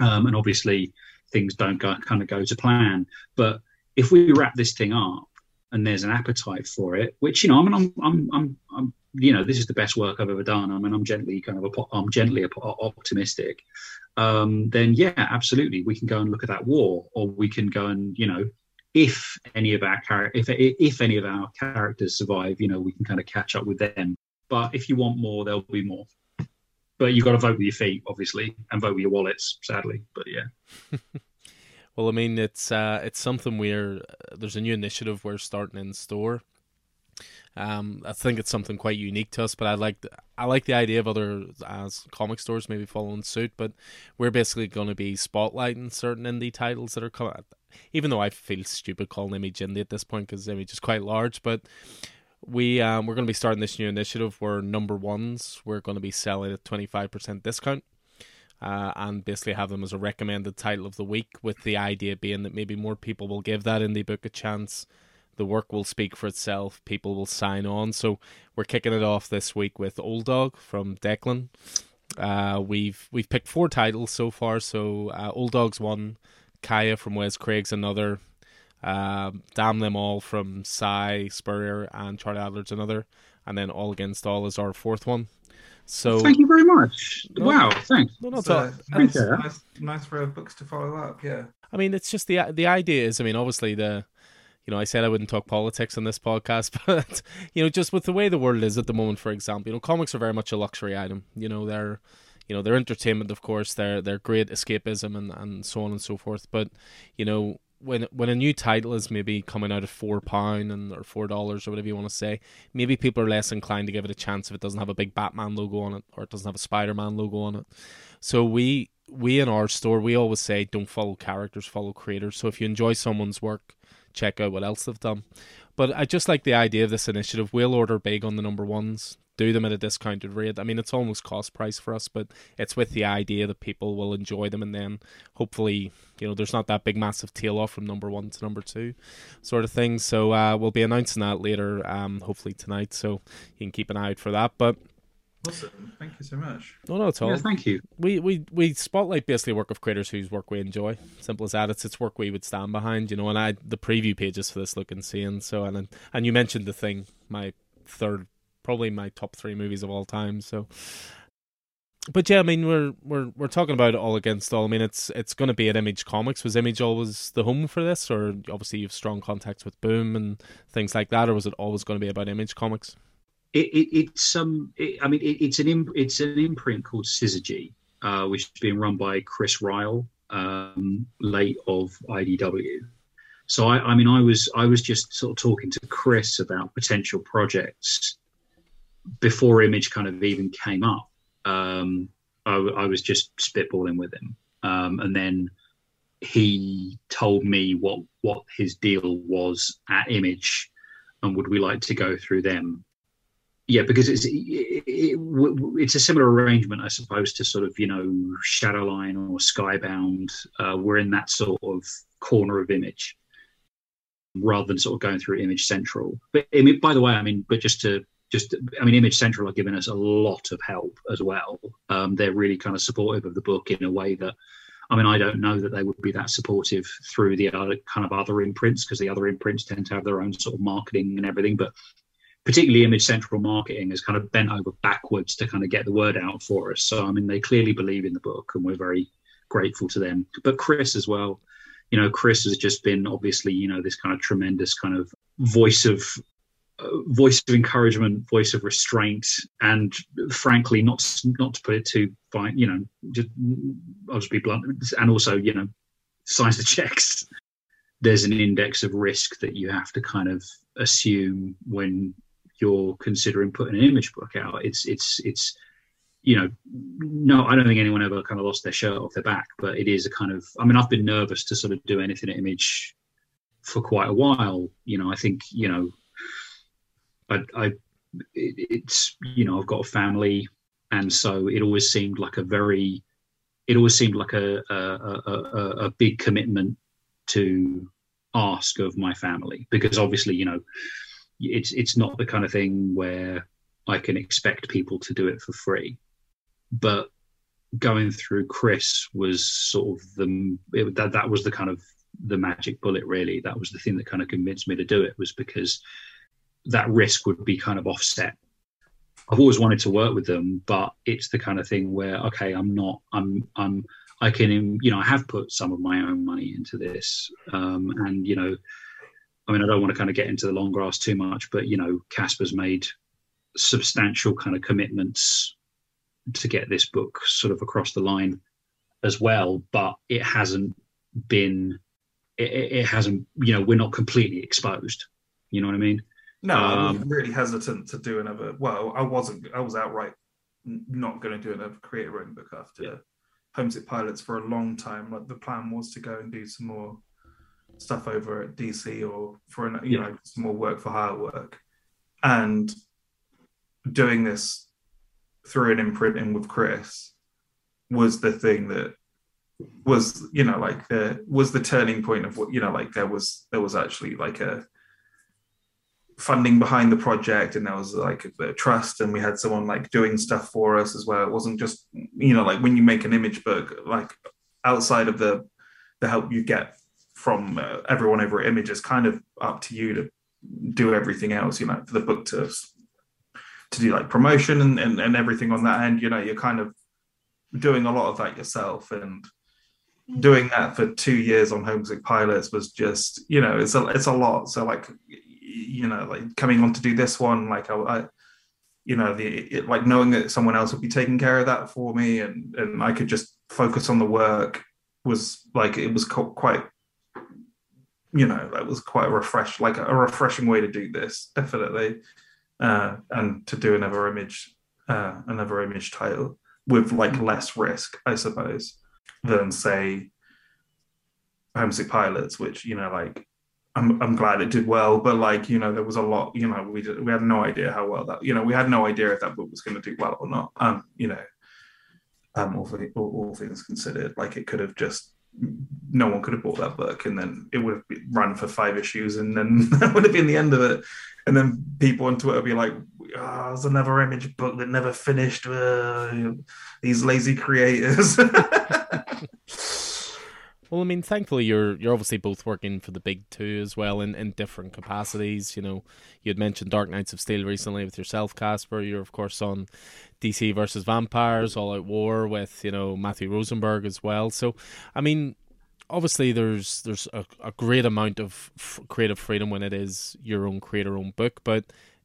Um, and obviously, things don't go, kind of go to plan. But if we wrap this thing up and there's an appetite for it, which you know, I mean, I'm, I'm, I'm, I'm you know, this is the best work I've ever done. I mean, I'm gently kind of, a, I'm gently optimistic. Um, then yeah, absolutely, we can go and look at that war, or we can go and you know if any of our char- if if any of our characters survive, you know, we can kind of catch up with them. But if you want more, there'll be more. But you've got to vote with your feet, obviously, and vote with your wallets, sadly. But yeah. well, I mean, it's uh, it's something we're there's a new initiative we're starting in store. Um, I think it's something quite unique to us, but I like the, I like the idea of other as comic stores maybe following suit. But we're basically going to be spotlighting certain indie titles that are coming even though I feel stupid calling Image indie at this point because Image is quite large, but we um, we're going to be starting this new initiative where number ones we're going to be selling at 25% discount uh, and basically have them as a recommended title of the week with the idea being that maybe more people will give that indie book a chance. The work will speak for itself. People will sign on. So we're kicking it off this week with old dog from declan. Uh, we've we've picked four titles so far. So uh, old dog's one Kaya from Wes Craig's another. Uh, Damn Them All from Si Spurrier and Charlie Adlard's another. And then All Against All is our fourth one. So thank you very much. No, wow, thanks. No, no, so, nice, nice, nice row of books to follow up. Yeah. I mean, it's just the the idea is. I mean, obviously the, you know, I said I wouldn't talk politics on this podcast, but you know, just with the way the world is at the moment, for example, you know, comics are very much a luxury item. You know, they're you know they're entertainment of course they're they're great escapism and, and so on and so forth but you know when when a new title is maybe coming out at four pound and or four dollars or whatever you want to say, maybe people are less inclined to give it a chance if it doesn't have a big Batman logo on it or it doesn't have a Spider Man logo on it. So we we in our store we always say don't follow characters, follow creators. So if you enjoy someone's work, check out what else they've done. But I just like the idea of this initiative. We'll order big on the number ones do them at a discounted rate. I mean, it's almost cost price for us, but it's with the idea that people will enjoy them, and then hopefully, you know, there's not that big massive tail off from number one to number two, sort of thing. So uh, we'll be announcing that later, um, hopefully tonight. So you can keep an eye out for that. But Awesome. Thank you so much. No, no, it's all. Yeah, thank you. We we we spotlight basically work of creators whose work we enjoy. Simple as that. It's it's work we would stand behind, you know. And I the preview pages for this look insane. So and and you mentioned the thing, my third probably my top three movies of all time. So, but yeah, I mean, we're we're we're talking about all against all. I mean, it's it's going to be at Image Comics. Was Image always the home for this, or obviously you have strong contacts with Boom and things like that, or was it always going to be about Image Comics? It, it, it's um, it, I mean, it's an imp, it's an imprint called Syzygy, uh, which is being run by Chris Ryall, um, late of IDW. So I, I mean, I was I was just sort of talking to Chris about potential projects before Image kind of even came up, um, I, I, was just spitballing with him, um, and then he told me what what his deal was at Image, and would we like to go through them? yeah, because it's it, it, it's a similar arrangement, I suppose, to sort of you know Shadowline or Skybound. Uh, we're in that sort of corner of Image, rather than sort of going through Image Central. But I mean, by the way, I mean, but just to just I mean, Image Central are giving us a lot of help as well. Um, they're really kind of supportive of the book in a way that. I mean, I don't know that they would be that supportive through the other kind of other imprints because the other imprints tend to have their own sort of marketing and everything. But particularly image central marketing has kind of bent over backwards to kind of get the word out for us so i mean they clearly believe in the book and we're very grateful to them but chris as well you know chris has just been obviously you know this kind of tremendous kind of voice of voice of encouragement voice of restraint and frankly not not to put it too fine you know just i'll just be blunt and also you know signs the checks there's an index of risk that you have to kind of assume when you're considering putting an image book out. It's it's it's you know, no, I don't think anyone ever kind of lost their shirt off their back, but it is a kind of. I mean, I've been nervous to sort of do anything at image for quite a while. You know, I think you know, I, I it, it's you know, I've got a family, and so it always seemed like a very, it always seemed like a a, a, a big commitment to ask of my family because obviously you know it's it's not the kind of thing where I can expect people to do it for free. But going through Chris was sort of the it, that that was the kind of the magic bullet. Really, that was the thing that kind of convinced me to do it was because that risk would be kind of offset. I've always wanted to work with them, but it's the kind of thing where okay, I'm not, I'm, I'm, I can, you know, I have put some of my own money into this, um, and you know, I mean, I don't want to kind of get into the long grass too much, but you know, Caspar's made substantial kind of commitments to get this book sort of across the line as well, but it hasn't been, it, it hasn't, you know, we're not completely exposed. You know what I mean? No, um, I was really hesitant to do another. Well, I wasn't. I was outright not going to do another creator own book after yeah. Homesick Pilots for a long time. Like the plan was to go and do some more stuff over at DC or for an, you yeah. know some more work for hire work, and doing this through an imprinting with Chris was the thing that was you know like the was the turning point of what you know like there was there was actually like a funding behind the project and there was like a trust and we had someone like doing stuff for us as well it wasn't just you know like when you make an image book like outside of the the help you get from uh, everyone over at Image, it's kind of up to you to do everything else. You know, for the book to to do like promotion and, and, and everything on that end. You know, you're kind of doing a lot of that yourself and doing that for two years on homesick pilots was just you know it's a it's a lot so like you know like coming on to do this one like i, I you know the it, like knowing that someone else would be taking care of that for me and and i could just focus on the work was like it was quite you know that was quite a refresh like a refreshing way to do this definitely uh, and to do another image uh, another image title with like less risk i suppose than say homesick pilots which you know like I'm, I'm glad it did well but like you know there was a lot you know we did, we had no idea how well that you know we had no idea if that book was going to do well or not um you know um all, all, all things considered like it could have just no one could have bought that book and then it would have run for five issues and then that would have been the end of it. And then people on twitter would be like oh, there's another image book that never finished uh, these lazy creators well i mean thankfully you're you're obviously both working for the big two as well in, in different capacities you know you had mentioned dark knights of steel recently with yourself caspar you're of course on DC versus Vampires, All Out War with you know Matthew Rosenberg as well. So, I mean, obviously there's there's a, a great amount of f- creative freedom when it is your own creator own book, but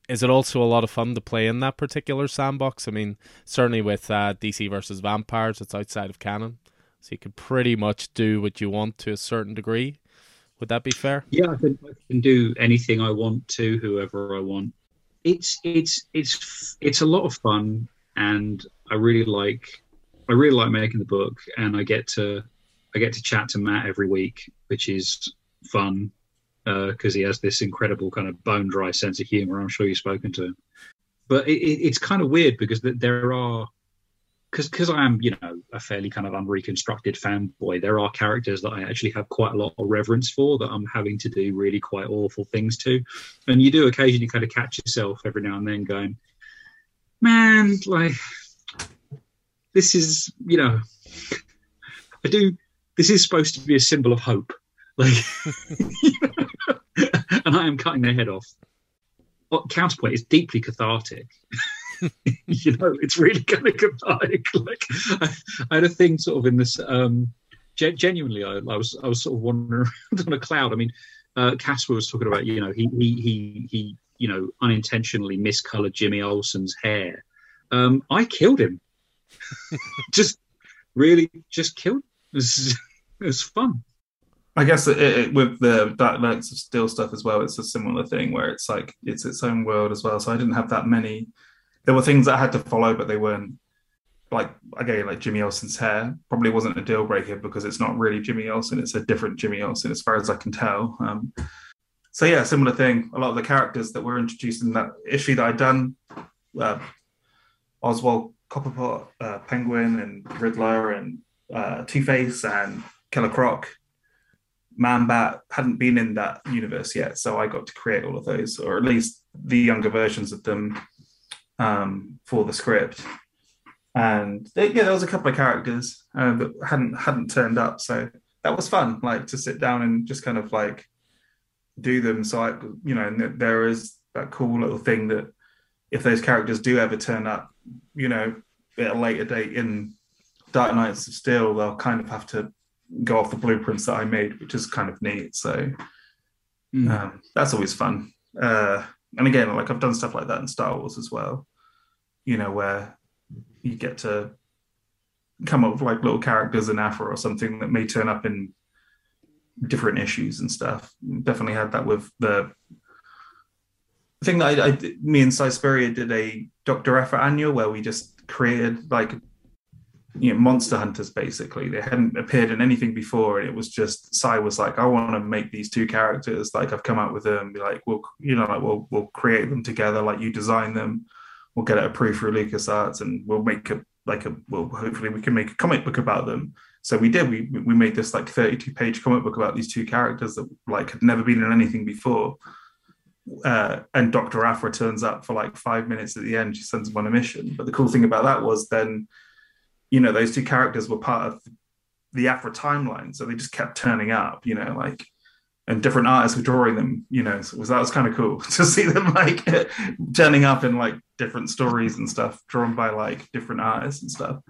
is it also a lot of fun to play in that particular sandbox? I mean, certainly with uh, DC versus Vampires, it's outside of canon, so you can pretty much do what you want to a certain degree. Would that be fair? Yeah, I can, I can do anything I want to, whoever I want. It's it's it's it's a lot of fun and I really like I really like making the book, and I get to I get to chat to Matt every week, which is fun because uh, he has this incredible kind of bone dry sense of humor. I'm sure you've spoken to him. but it, it, it's kind of weird because there are because because I am you know a fairly kind of unreconstructed fanboy. There are characters that I actually have quite a lot of reverence for that I'm having to do really quite awful things to, and you do occasionally kind of catch yourself every now and then going, man, like this is you know I do this is supposed to be a symbol of hope, like, and I am cutting their head off. counterpoint is deeply cathartic. you know, it's really kind of cathartic. Like I, I, had a thing sort of in this. Um, genuinely, I, I, was I was sort of wandering around on a cloud. I mean, uh, Caspar was talking about you know he he he he you know unintentionally miscolored Jimmy Olsen's hair. Um, I killed him. just really, just killed. It was, it was fun. I guess it, it, with the Dark Knights of Steel stuff as well, it's a similar thing where it's like it's its own world as well. So I didn't have that many there were things that I had to follow, but they weren't like again like Jimmy Olsen's hair probably wasn't a deal breaker because it's not really Jimmy Olsen. It's a different Jimmy Olsen as far as I can tell. Um, so yeah, similar thing. A lot of the characters that were introduced in that issue that I'd done, uh, Oswald Cobblepot, uh, Penguin, and Riddler, and uh, Two Face, and Killer Croc, Man Bat hadn't been in that universe yet, so I got to create all of those, or at least the younger versions of them um, for the script. And they, yeah, there was a couple of characters uh, that hadn't hadn't turned up, so that was fun. Like to sit down and just kind of like do them. So I, you know, there is that cool little thing that if those characters do ever turn up, you know, at a later date in Dark Knights of Steel, they'll kind of have to go off the blueprints that I made, which is kind of neat. So mm. um, that's always fun. Uh, and again, like I've done stuff like that in Star Wars as well. You know, where you get to come up with like little characters in Aphra or something that may turn up in different issues and stuff. Definitely had that with the thing that I, I me and Si Spurrier did a Doctor Aphra annual where we just created like you know monster hunters basically they hadn't appeared in anything before and it was just Si was like I want to make these two characters like I've come up with them be like we'll you know like we'll we'll create them together like you design them we'll get it approved through LucasArts and we'll make a like a well hopefully we can make a comic book about them so we did we we made this like 32 page comic book about these two characters that like had never been in anything before uh, and Dr. Aphra turns up for like five minutes at the end. She sends him on a mission. But the cool thing about that was then you know, those two characters were part of the Aphra timeline, so they just kept turning up, you know, like and different artists were drawing them, you know, so that was kind of cool to see them like turning up in like different stories and stuff, drawn by like different artists and stuff.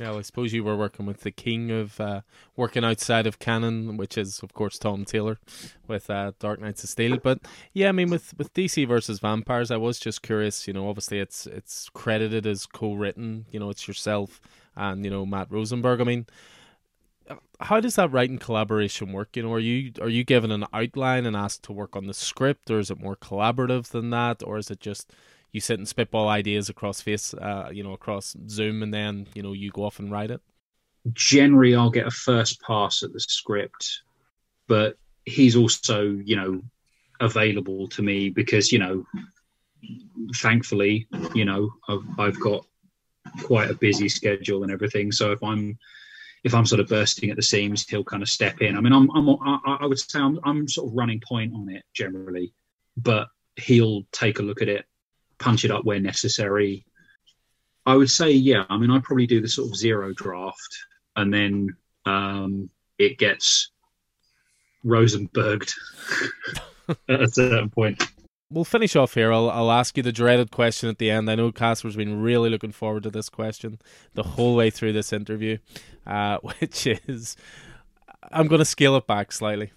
Yeah, I suppose you were working with the king of uh, working outside of canon, which is of course Tom Taylor with uh, Dark Knights of Steel. But yeah, I mean with, with DC versus Vampires, I was just curious. You know, obviously it's it's credited as co-written. You know, it's yourself and you know Matt Rosenberg. I mean, how does that writing collaboration work? You know, are you are you given an outline and asked to work on the script, or is it more collaborative than that, or is it just you sit and spitball ideas across face, uh, you know, across Zoom, and then you know you go off and write it. Generally, I'll get a first pass at the script, but he's also, you know, available to me because you know, thankfully, you know, I've, I've got quite a busy schedule and everything. So if I'm if I'm sort of bursting at the seams, he'll kind of step in. I mean, I'm, I'm I, I would say I'm, I'm sort of running point on it generally, but he'll take a look at it punch it up where necessary. I would say, yeah. I mean, I probably do the sort of zero draft, and then um, it gets Rosenberged at a certain point. We'll finish off here. I'll, I'll ask you the dreaded question at the end. I know Caspar's been really looking forward to this question the whole way through this interview, uh, which is I'm going to scale it back slightly.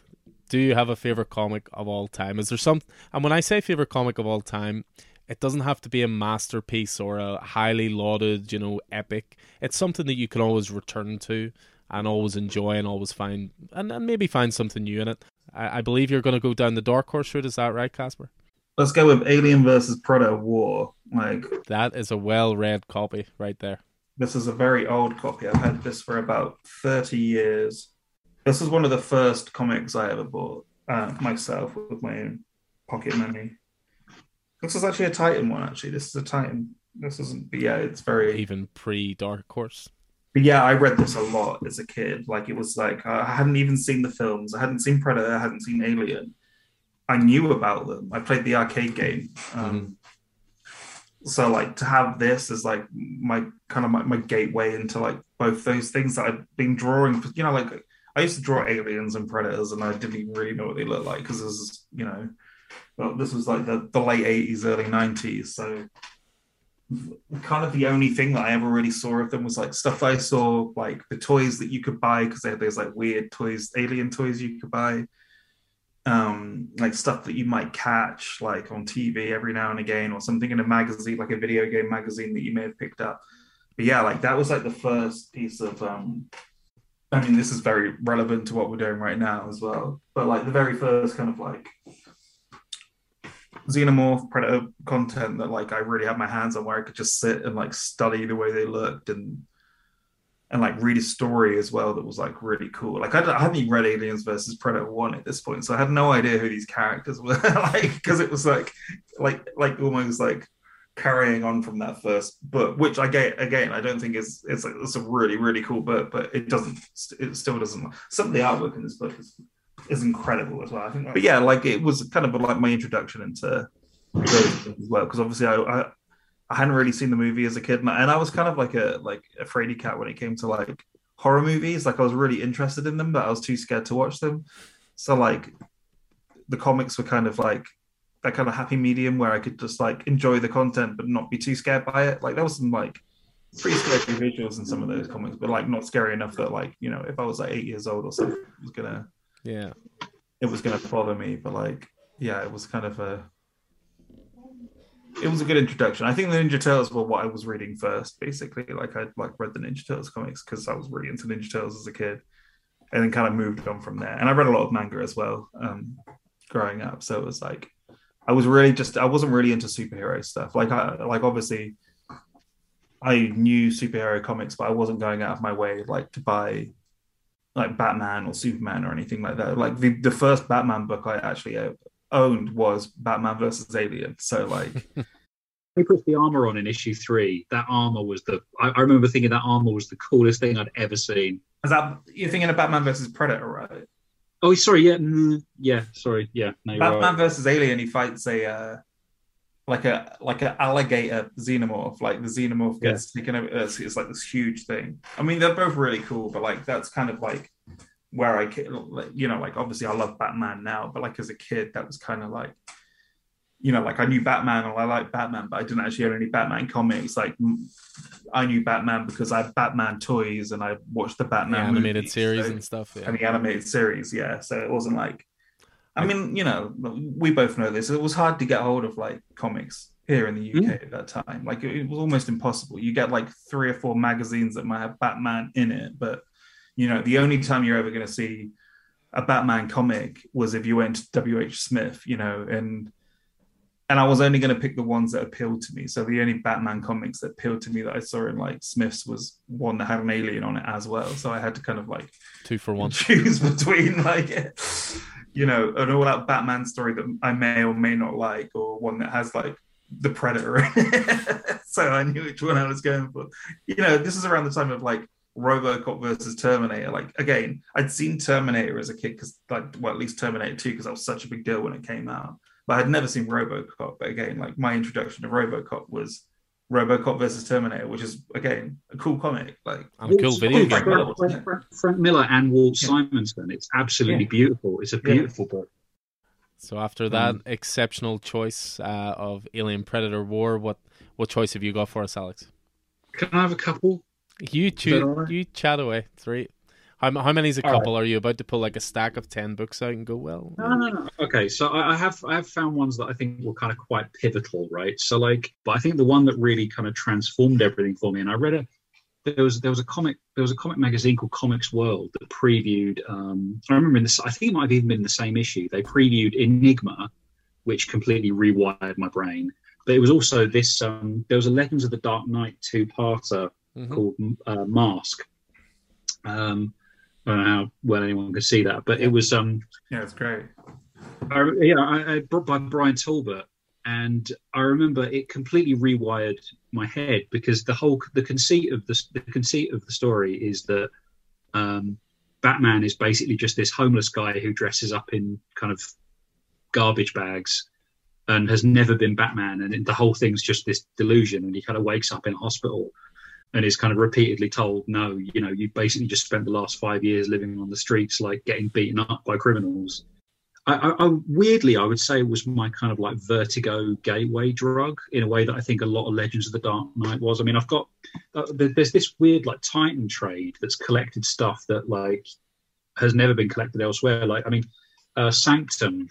Do you have a favorite comic of all time? Is there some? And when I say favorite comic of all time, it doesn't have to be a masterpiece or a highly lauded, you know, epic. It's something that you can always return to and always enjoy and always find and, and maybe find something new in it. I, I believe you're going to go down the dark horse route. Is that right, Caspar? Let's go with Alien versus Predator War. Like that is a well-read copy right there. This is a very old copy. I've had this for about thirty years. This is one of the first comics I ever bought uh, myself with my own pocket money This is actually a Titan one. Actually, this is a Titan. This isn't. But yeah, it's very even pre Dark Horse. But yeah, I read this a lot as a kid. Like it was like I hadn't even seen the films. I hadn't seen Predator. I hadn't seen Alien. I knew about them. I played the arcade game. Um, mm-hmm. So like to have this as like my kind of my, my gateway into like both those things that I've been drawing. For, you know, like I used to draw aliens and predators, and I didn't even really know what they looked like because this is you know, well, this was like the, the late eighties, early nineties. So kind of the only thing that I ever really saw of them was like stuff I saw, like the toys that you could buy because they had those like weird toys, alien toys you could buy, um, like stuff that you might catch like on TV every now and again, or something in a magazine, like a video game magazine that you may have picked up. But yeah, like that was like the first piece of. um I mean, this is very relevant to what we're doing right now as well. But like the very first kind of like xenomorph predator content that like I really had my hands on where I could just sit and like study the way they looked and and like read a story as well that was like really cool. Like I, I hadn't even read Aliens versus Predator one at this point, so I had no idea who these characters were. like because it was like like like almost like carrying on from that first book, which I get again. I don't think is it's like it's a really really cool book, but it doesn't it still doesn't. Some of the artwork in this book is is incredible as well. I think, but yeah, like it was kind of like my introduction into as well because obviously I, I, I hadn't really seen the movie as a kid, and I, and I was kind of like a like a fraidy cat when it came to like horror movies. Like I was really interested in them, but I was too scared to watch them. So like the comics were kind of like that kind of happy medium where I could just like enjoy the content but not be too scared by it. Like there was some like pretty scary visuals in some of those comics, but like not scary enough that like you know if I was like eight years old or something, it was gonna yeah, it was gonna bother me. But like yeah, it was kind of a it was a good introduction. I think the Ninja Turtles were what I was reading first, basically. Like I like read the Ninja Turtles comics because I was really into Ninja Turtles as a kid, and then kind of moved on from there. And I read a lot of manga as well, um, growing up. So it was like I was really just I wasn't really into superhero stuff. Like I like obviously I knew superhero comics, but I wasn't going out of my way like to buy like Batman or Superman or anything like that. Like the, the first Batman book I actually owned was Batman versus Alien. So like he puts the armor on in issue three. That armor was the I, I, remember thinking that armor was the coolest thing I'd ever seen. Is that you're thinking of Batman versus Predator, right? Oh, sorry, yeah, mm, yeah, sorry, yeah. No, Batman right. versus Alien. He fights a uh, like a like an alligator xenomorph. Like the xenomorph gets yeah. taken over. It's, it's like this huge thing. I mean, they're both really cool, but like that's kind of like where I, you know, like obviously I love Batman now, but like as a kid, that was kind of like, you know, like I knew Batman and I like Batman, but I didn't actually own any Batman comics. Like I knew Batman because I had Batman toys and I watched the Batman the animated movies, series so, and stuff. Yeah. And the animated series, yeah. So it wasn't like, I mean, you know, we both know this. It was hard to get hold of like comics here in the UK mm. at that time. Like it, it was almost impossible. You get like three or four magazines that might have Batman in it, but you know, the only time you're ever going to see a Batman comic was if you went to WH Smith, you know, and and I was only going to pick the ones that appealed to me. So the only Batman comics that appealed to me that I saw in like Smiths was one that had an alien on it as well. So I had to kind of like two for one choose between like you know an all out Batman story that I may or may not like, or one that has like the Predator. so I knew which one I was going for. You know, this is around the time of like RoboCop versus Terminator. Like again, I'd seen Terminator as a kid because, like, well, at least Terminator Two because that was such a big deal when it came out. But I'd never seen RoboCop. But again, like my introduction to RoboCop was RoboCop versus Terminator, which is again a cool comic. Like and a cool video game. Frank, Frank, Frank, Miller and Walt yeah. Simonson. It's absolutely yeah. beautiful. It's a beautiful yeah. book. So after that um, exceptional choice uh, of Alien Predator War, what what choice have you got for us, Alex? Can I have a couple? You choose. You chat away. Three. How, how many's a couple? Right. Are you about to pull like a stack of ten books out and go? Well, no, no, no. Okay, so I, I have I have found ones that I think were kind of quite pivotal, right? So like, but I think the one that really kind of transformed everything for me, and I read a there was there was a comic there was a comic magazine called Comics World that previewed. Um, I remember in this. I think it might have even been the same issue. They previewed Enigma, which completely rewired my brain. But it was also this. Um, there was a Legends of the Dark Knight two-parter mm-hmm. called uh, Mask. Um, I don't know how well anyone could see that, but it was. Um, yeah, it's great. I, yeah, I, I brought by Bryan Talbot, and I remember it completely rewired my head because the whole the conceit of the the conceit of the story is that um, Batman is basically just this homeless guy who dresses up in kind of garbage bags and has never been Batman, and the whole thing's just this delusion, and he kind of wakes up in a hospital and is kind of repeatedly told, no, you know, you basically just spent the last five years living on the streets, like getting beaten up by criminals I, I, I, weirdly, I would say it was my kind of like vertigo gateway drug in a way that I think a lot of Legends of the Dark Knight was. I mean, I've got uh, there's this weird like Titan trade that's collected stuff that like has never been collected elsewhere. Like, I mean, uh, Sanctum,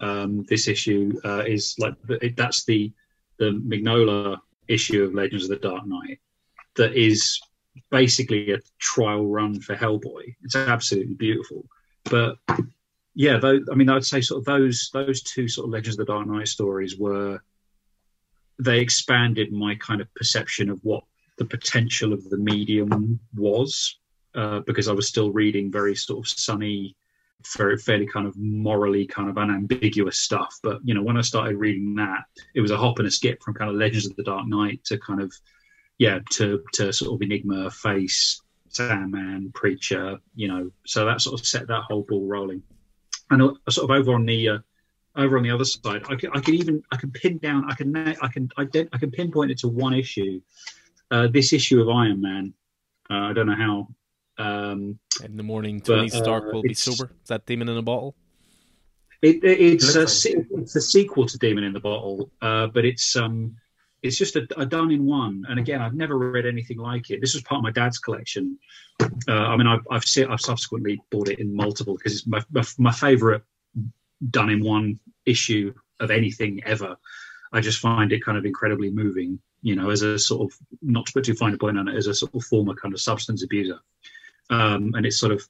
um, this issue uh, is like it, that's the the Mignola issue of Legends of the Dark Knight that is basically a trial run for Hellboy. It's absolutely beautiful, but yeah, though, I mean, I'd say sort of those those two sort of Legends of the Dark Knight stories were they expanded my kind of perception of what the potential of the medium was, uh, because I was still reading very sort of sunny, very fairly kind of morally kind of unambiguous stuff. But you know, when I started reading that, it was a hop and a skip from kind of Legends of the Dark Knight to kind of yeah to to sort of Enigma, Face, Sandman, Preacher, you know. So that sort of set that whole ball rolling and uh, sort of over on the uh, over on the other side, I can, I can even I can pin down I can I can I, I can pinpoint it to one issue. Uh, this issue of Iron Man. Uh, I don't know how. Um, in the morning, Tony but, Stark will be sober. Is that Demon in a Bottle? It, it, it's a it's a sequel to Demon in the Bottle, uh, but it's um it's just a, a, done in one. And again, I've never read anything like it. This was part of my dad's collection. Uh, I mean, I've I've, seen, I've, subsequently bought it in multiple because it's my my, my favorite done in one issue of anything ever. I just find it kind of incredibly moving. You know, as a sort of not to put too fine a point on it, as a sort of former kind of substance abuser, um, and it's sort of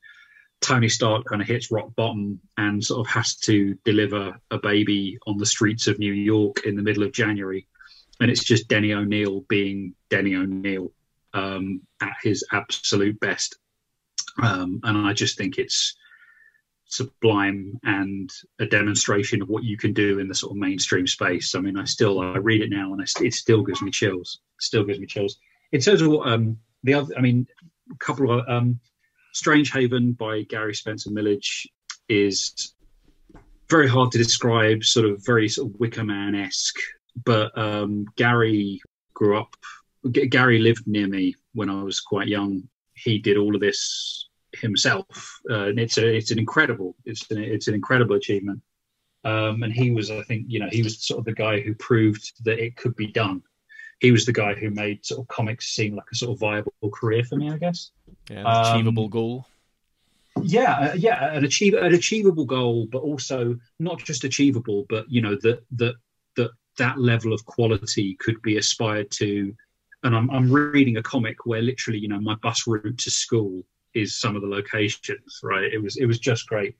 Tony Stark kind of hits rock bottom and sort of has to deliver a baby on the streets of New York in the middle of January and it's just Denny O'Neil being Denny O'Neil um, at his absolute best. Um, and I just think it's sublime and a demonstration of what you can do in the sort of mainstream space. I mean, I still I read it now and I, it still gives me chills. Still gives me chills. In terms of um, the other, I mean, a couple of um, Strange Haven by Gary Spencer Millidge is very hard to describe. Sort of very sort of Wicker Man esque but um, Gary grew up. G- Gary lived near me when I was quite young. He did all of this himself, uh, and it's a, it's an incredible it's an, it's an incredible achievement. Um, and he was, I think, you know, he was sort of the guy who proved that it could be done. He was the guy who made sort of comics seem like a sort of viable career for me, I guess. Yeah, an achievable um, goal. Yeah, uh, yeah, an achieve an achievable goal, but also not just achievable, but you know that that that that level of quality could be aspired to. And I'm, I'm reading a comic where literally, you know, my bus route to school is some of the locations, right? It was it was just great.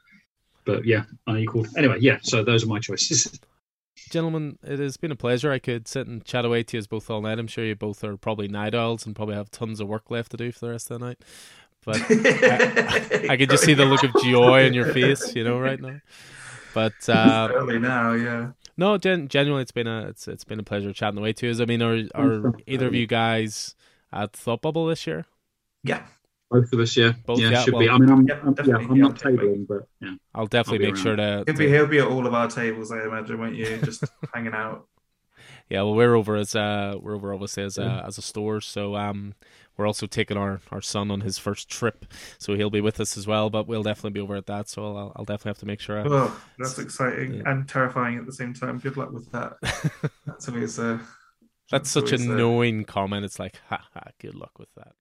But yeah, unequal. Anyway, yeah, so those are my choices. Gentlemen, it has been a pleasure. I could sit and chat away to you both all night. I'm sure you both are probably night owls and probably have tons of work left to do for the rest of the night. But I, I could just see the look of joy in your face, you know, right now. But uh, early now, yeah. No, gen- genuinely, it's been a it's it's been a pleasure chatting away to you. I mean, are are either of you guys at Thought Bubble this year? Yeah, both of us. Yeah, both. Yeah, yeah should well, be. I mean, I'm, yeah, I'm, yeah, I'm not tabling, but yeah, I'll definitely I'll make sure to. He'll be he'll be at all of our tables, I imagine, won't you? Just hanging out. Yeah, well, we're over as uh we're over obviously as a as a store, so um we're also taking our, our son on his first trip, so he'll be with us as well. But we'll definitely be over at that, so I'll, I'll definitely have to make sure. I, oh, that's exciting yeah. and terrifying at the same time. Good luck with that. that's always uh, that's, that's such a knowing comment. It's like, ha ha. Good luck with that.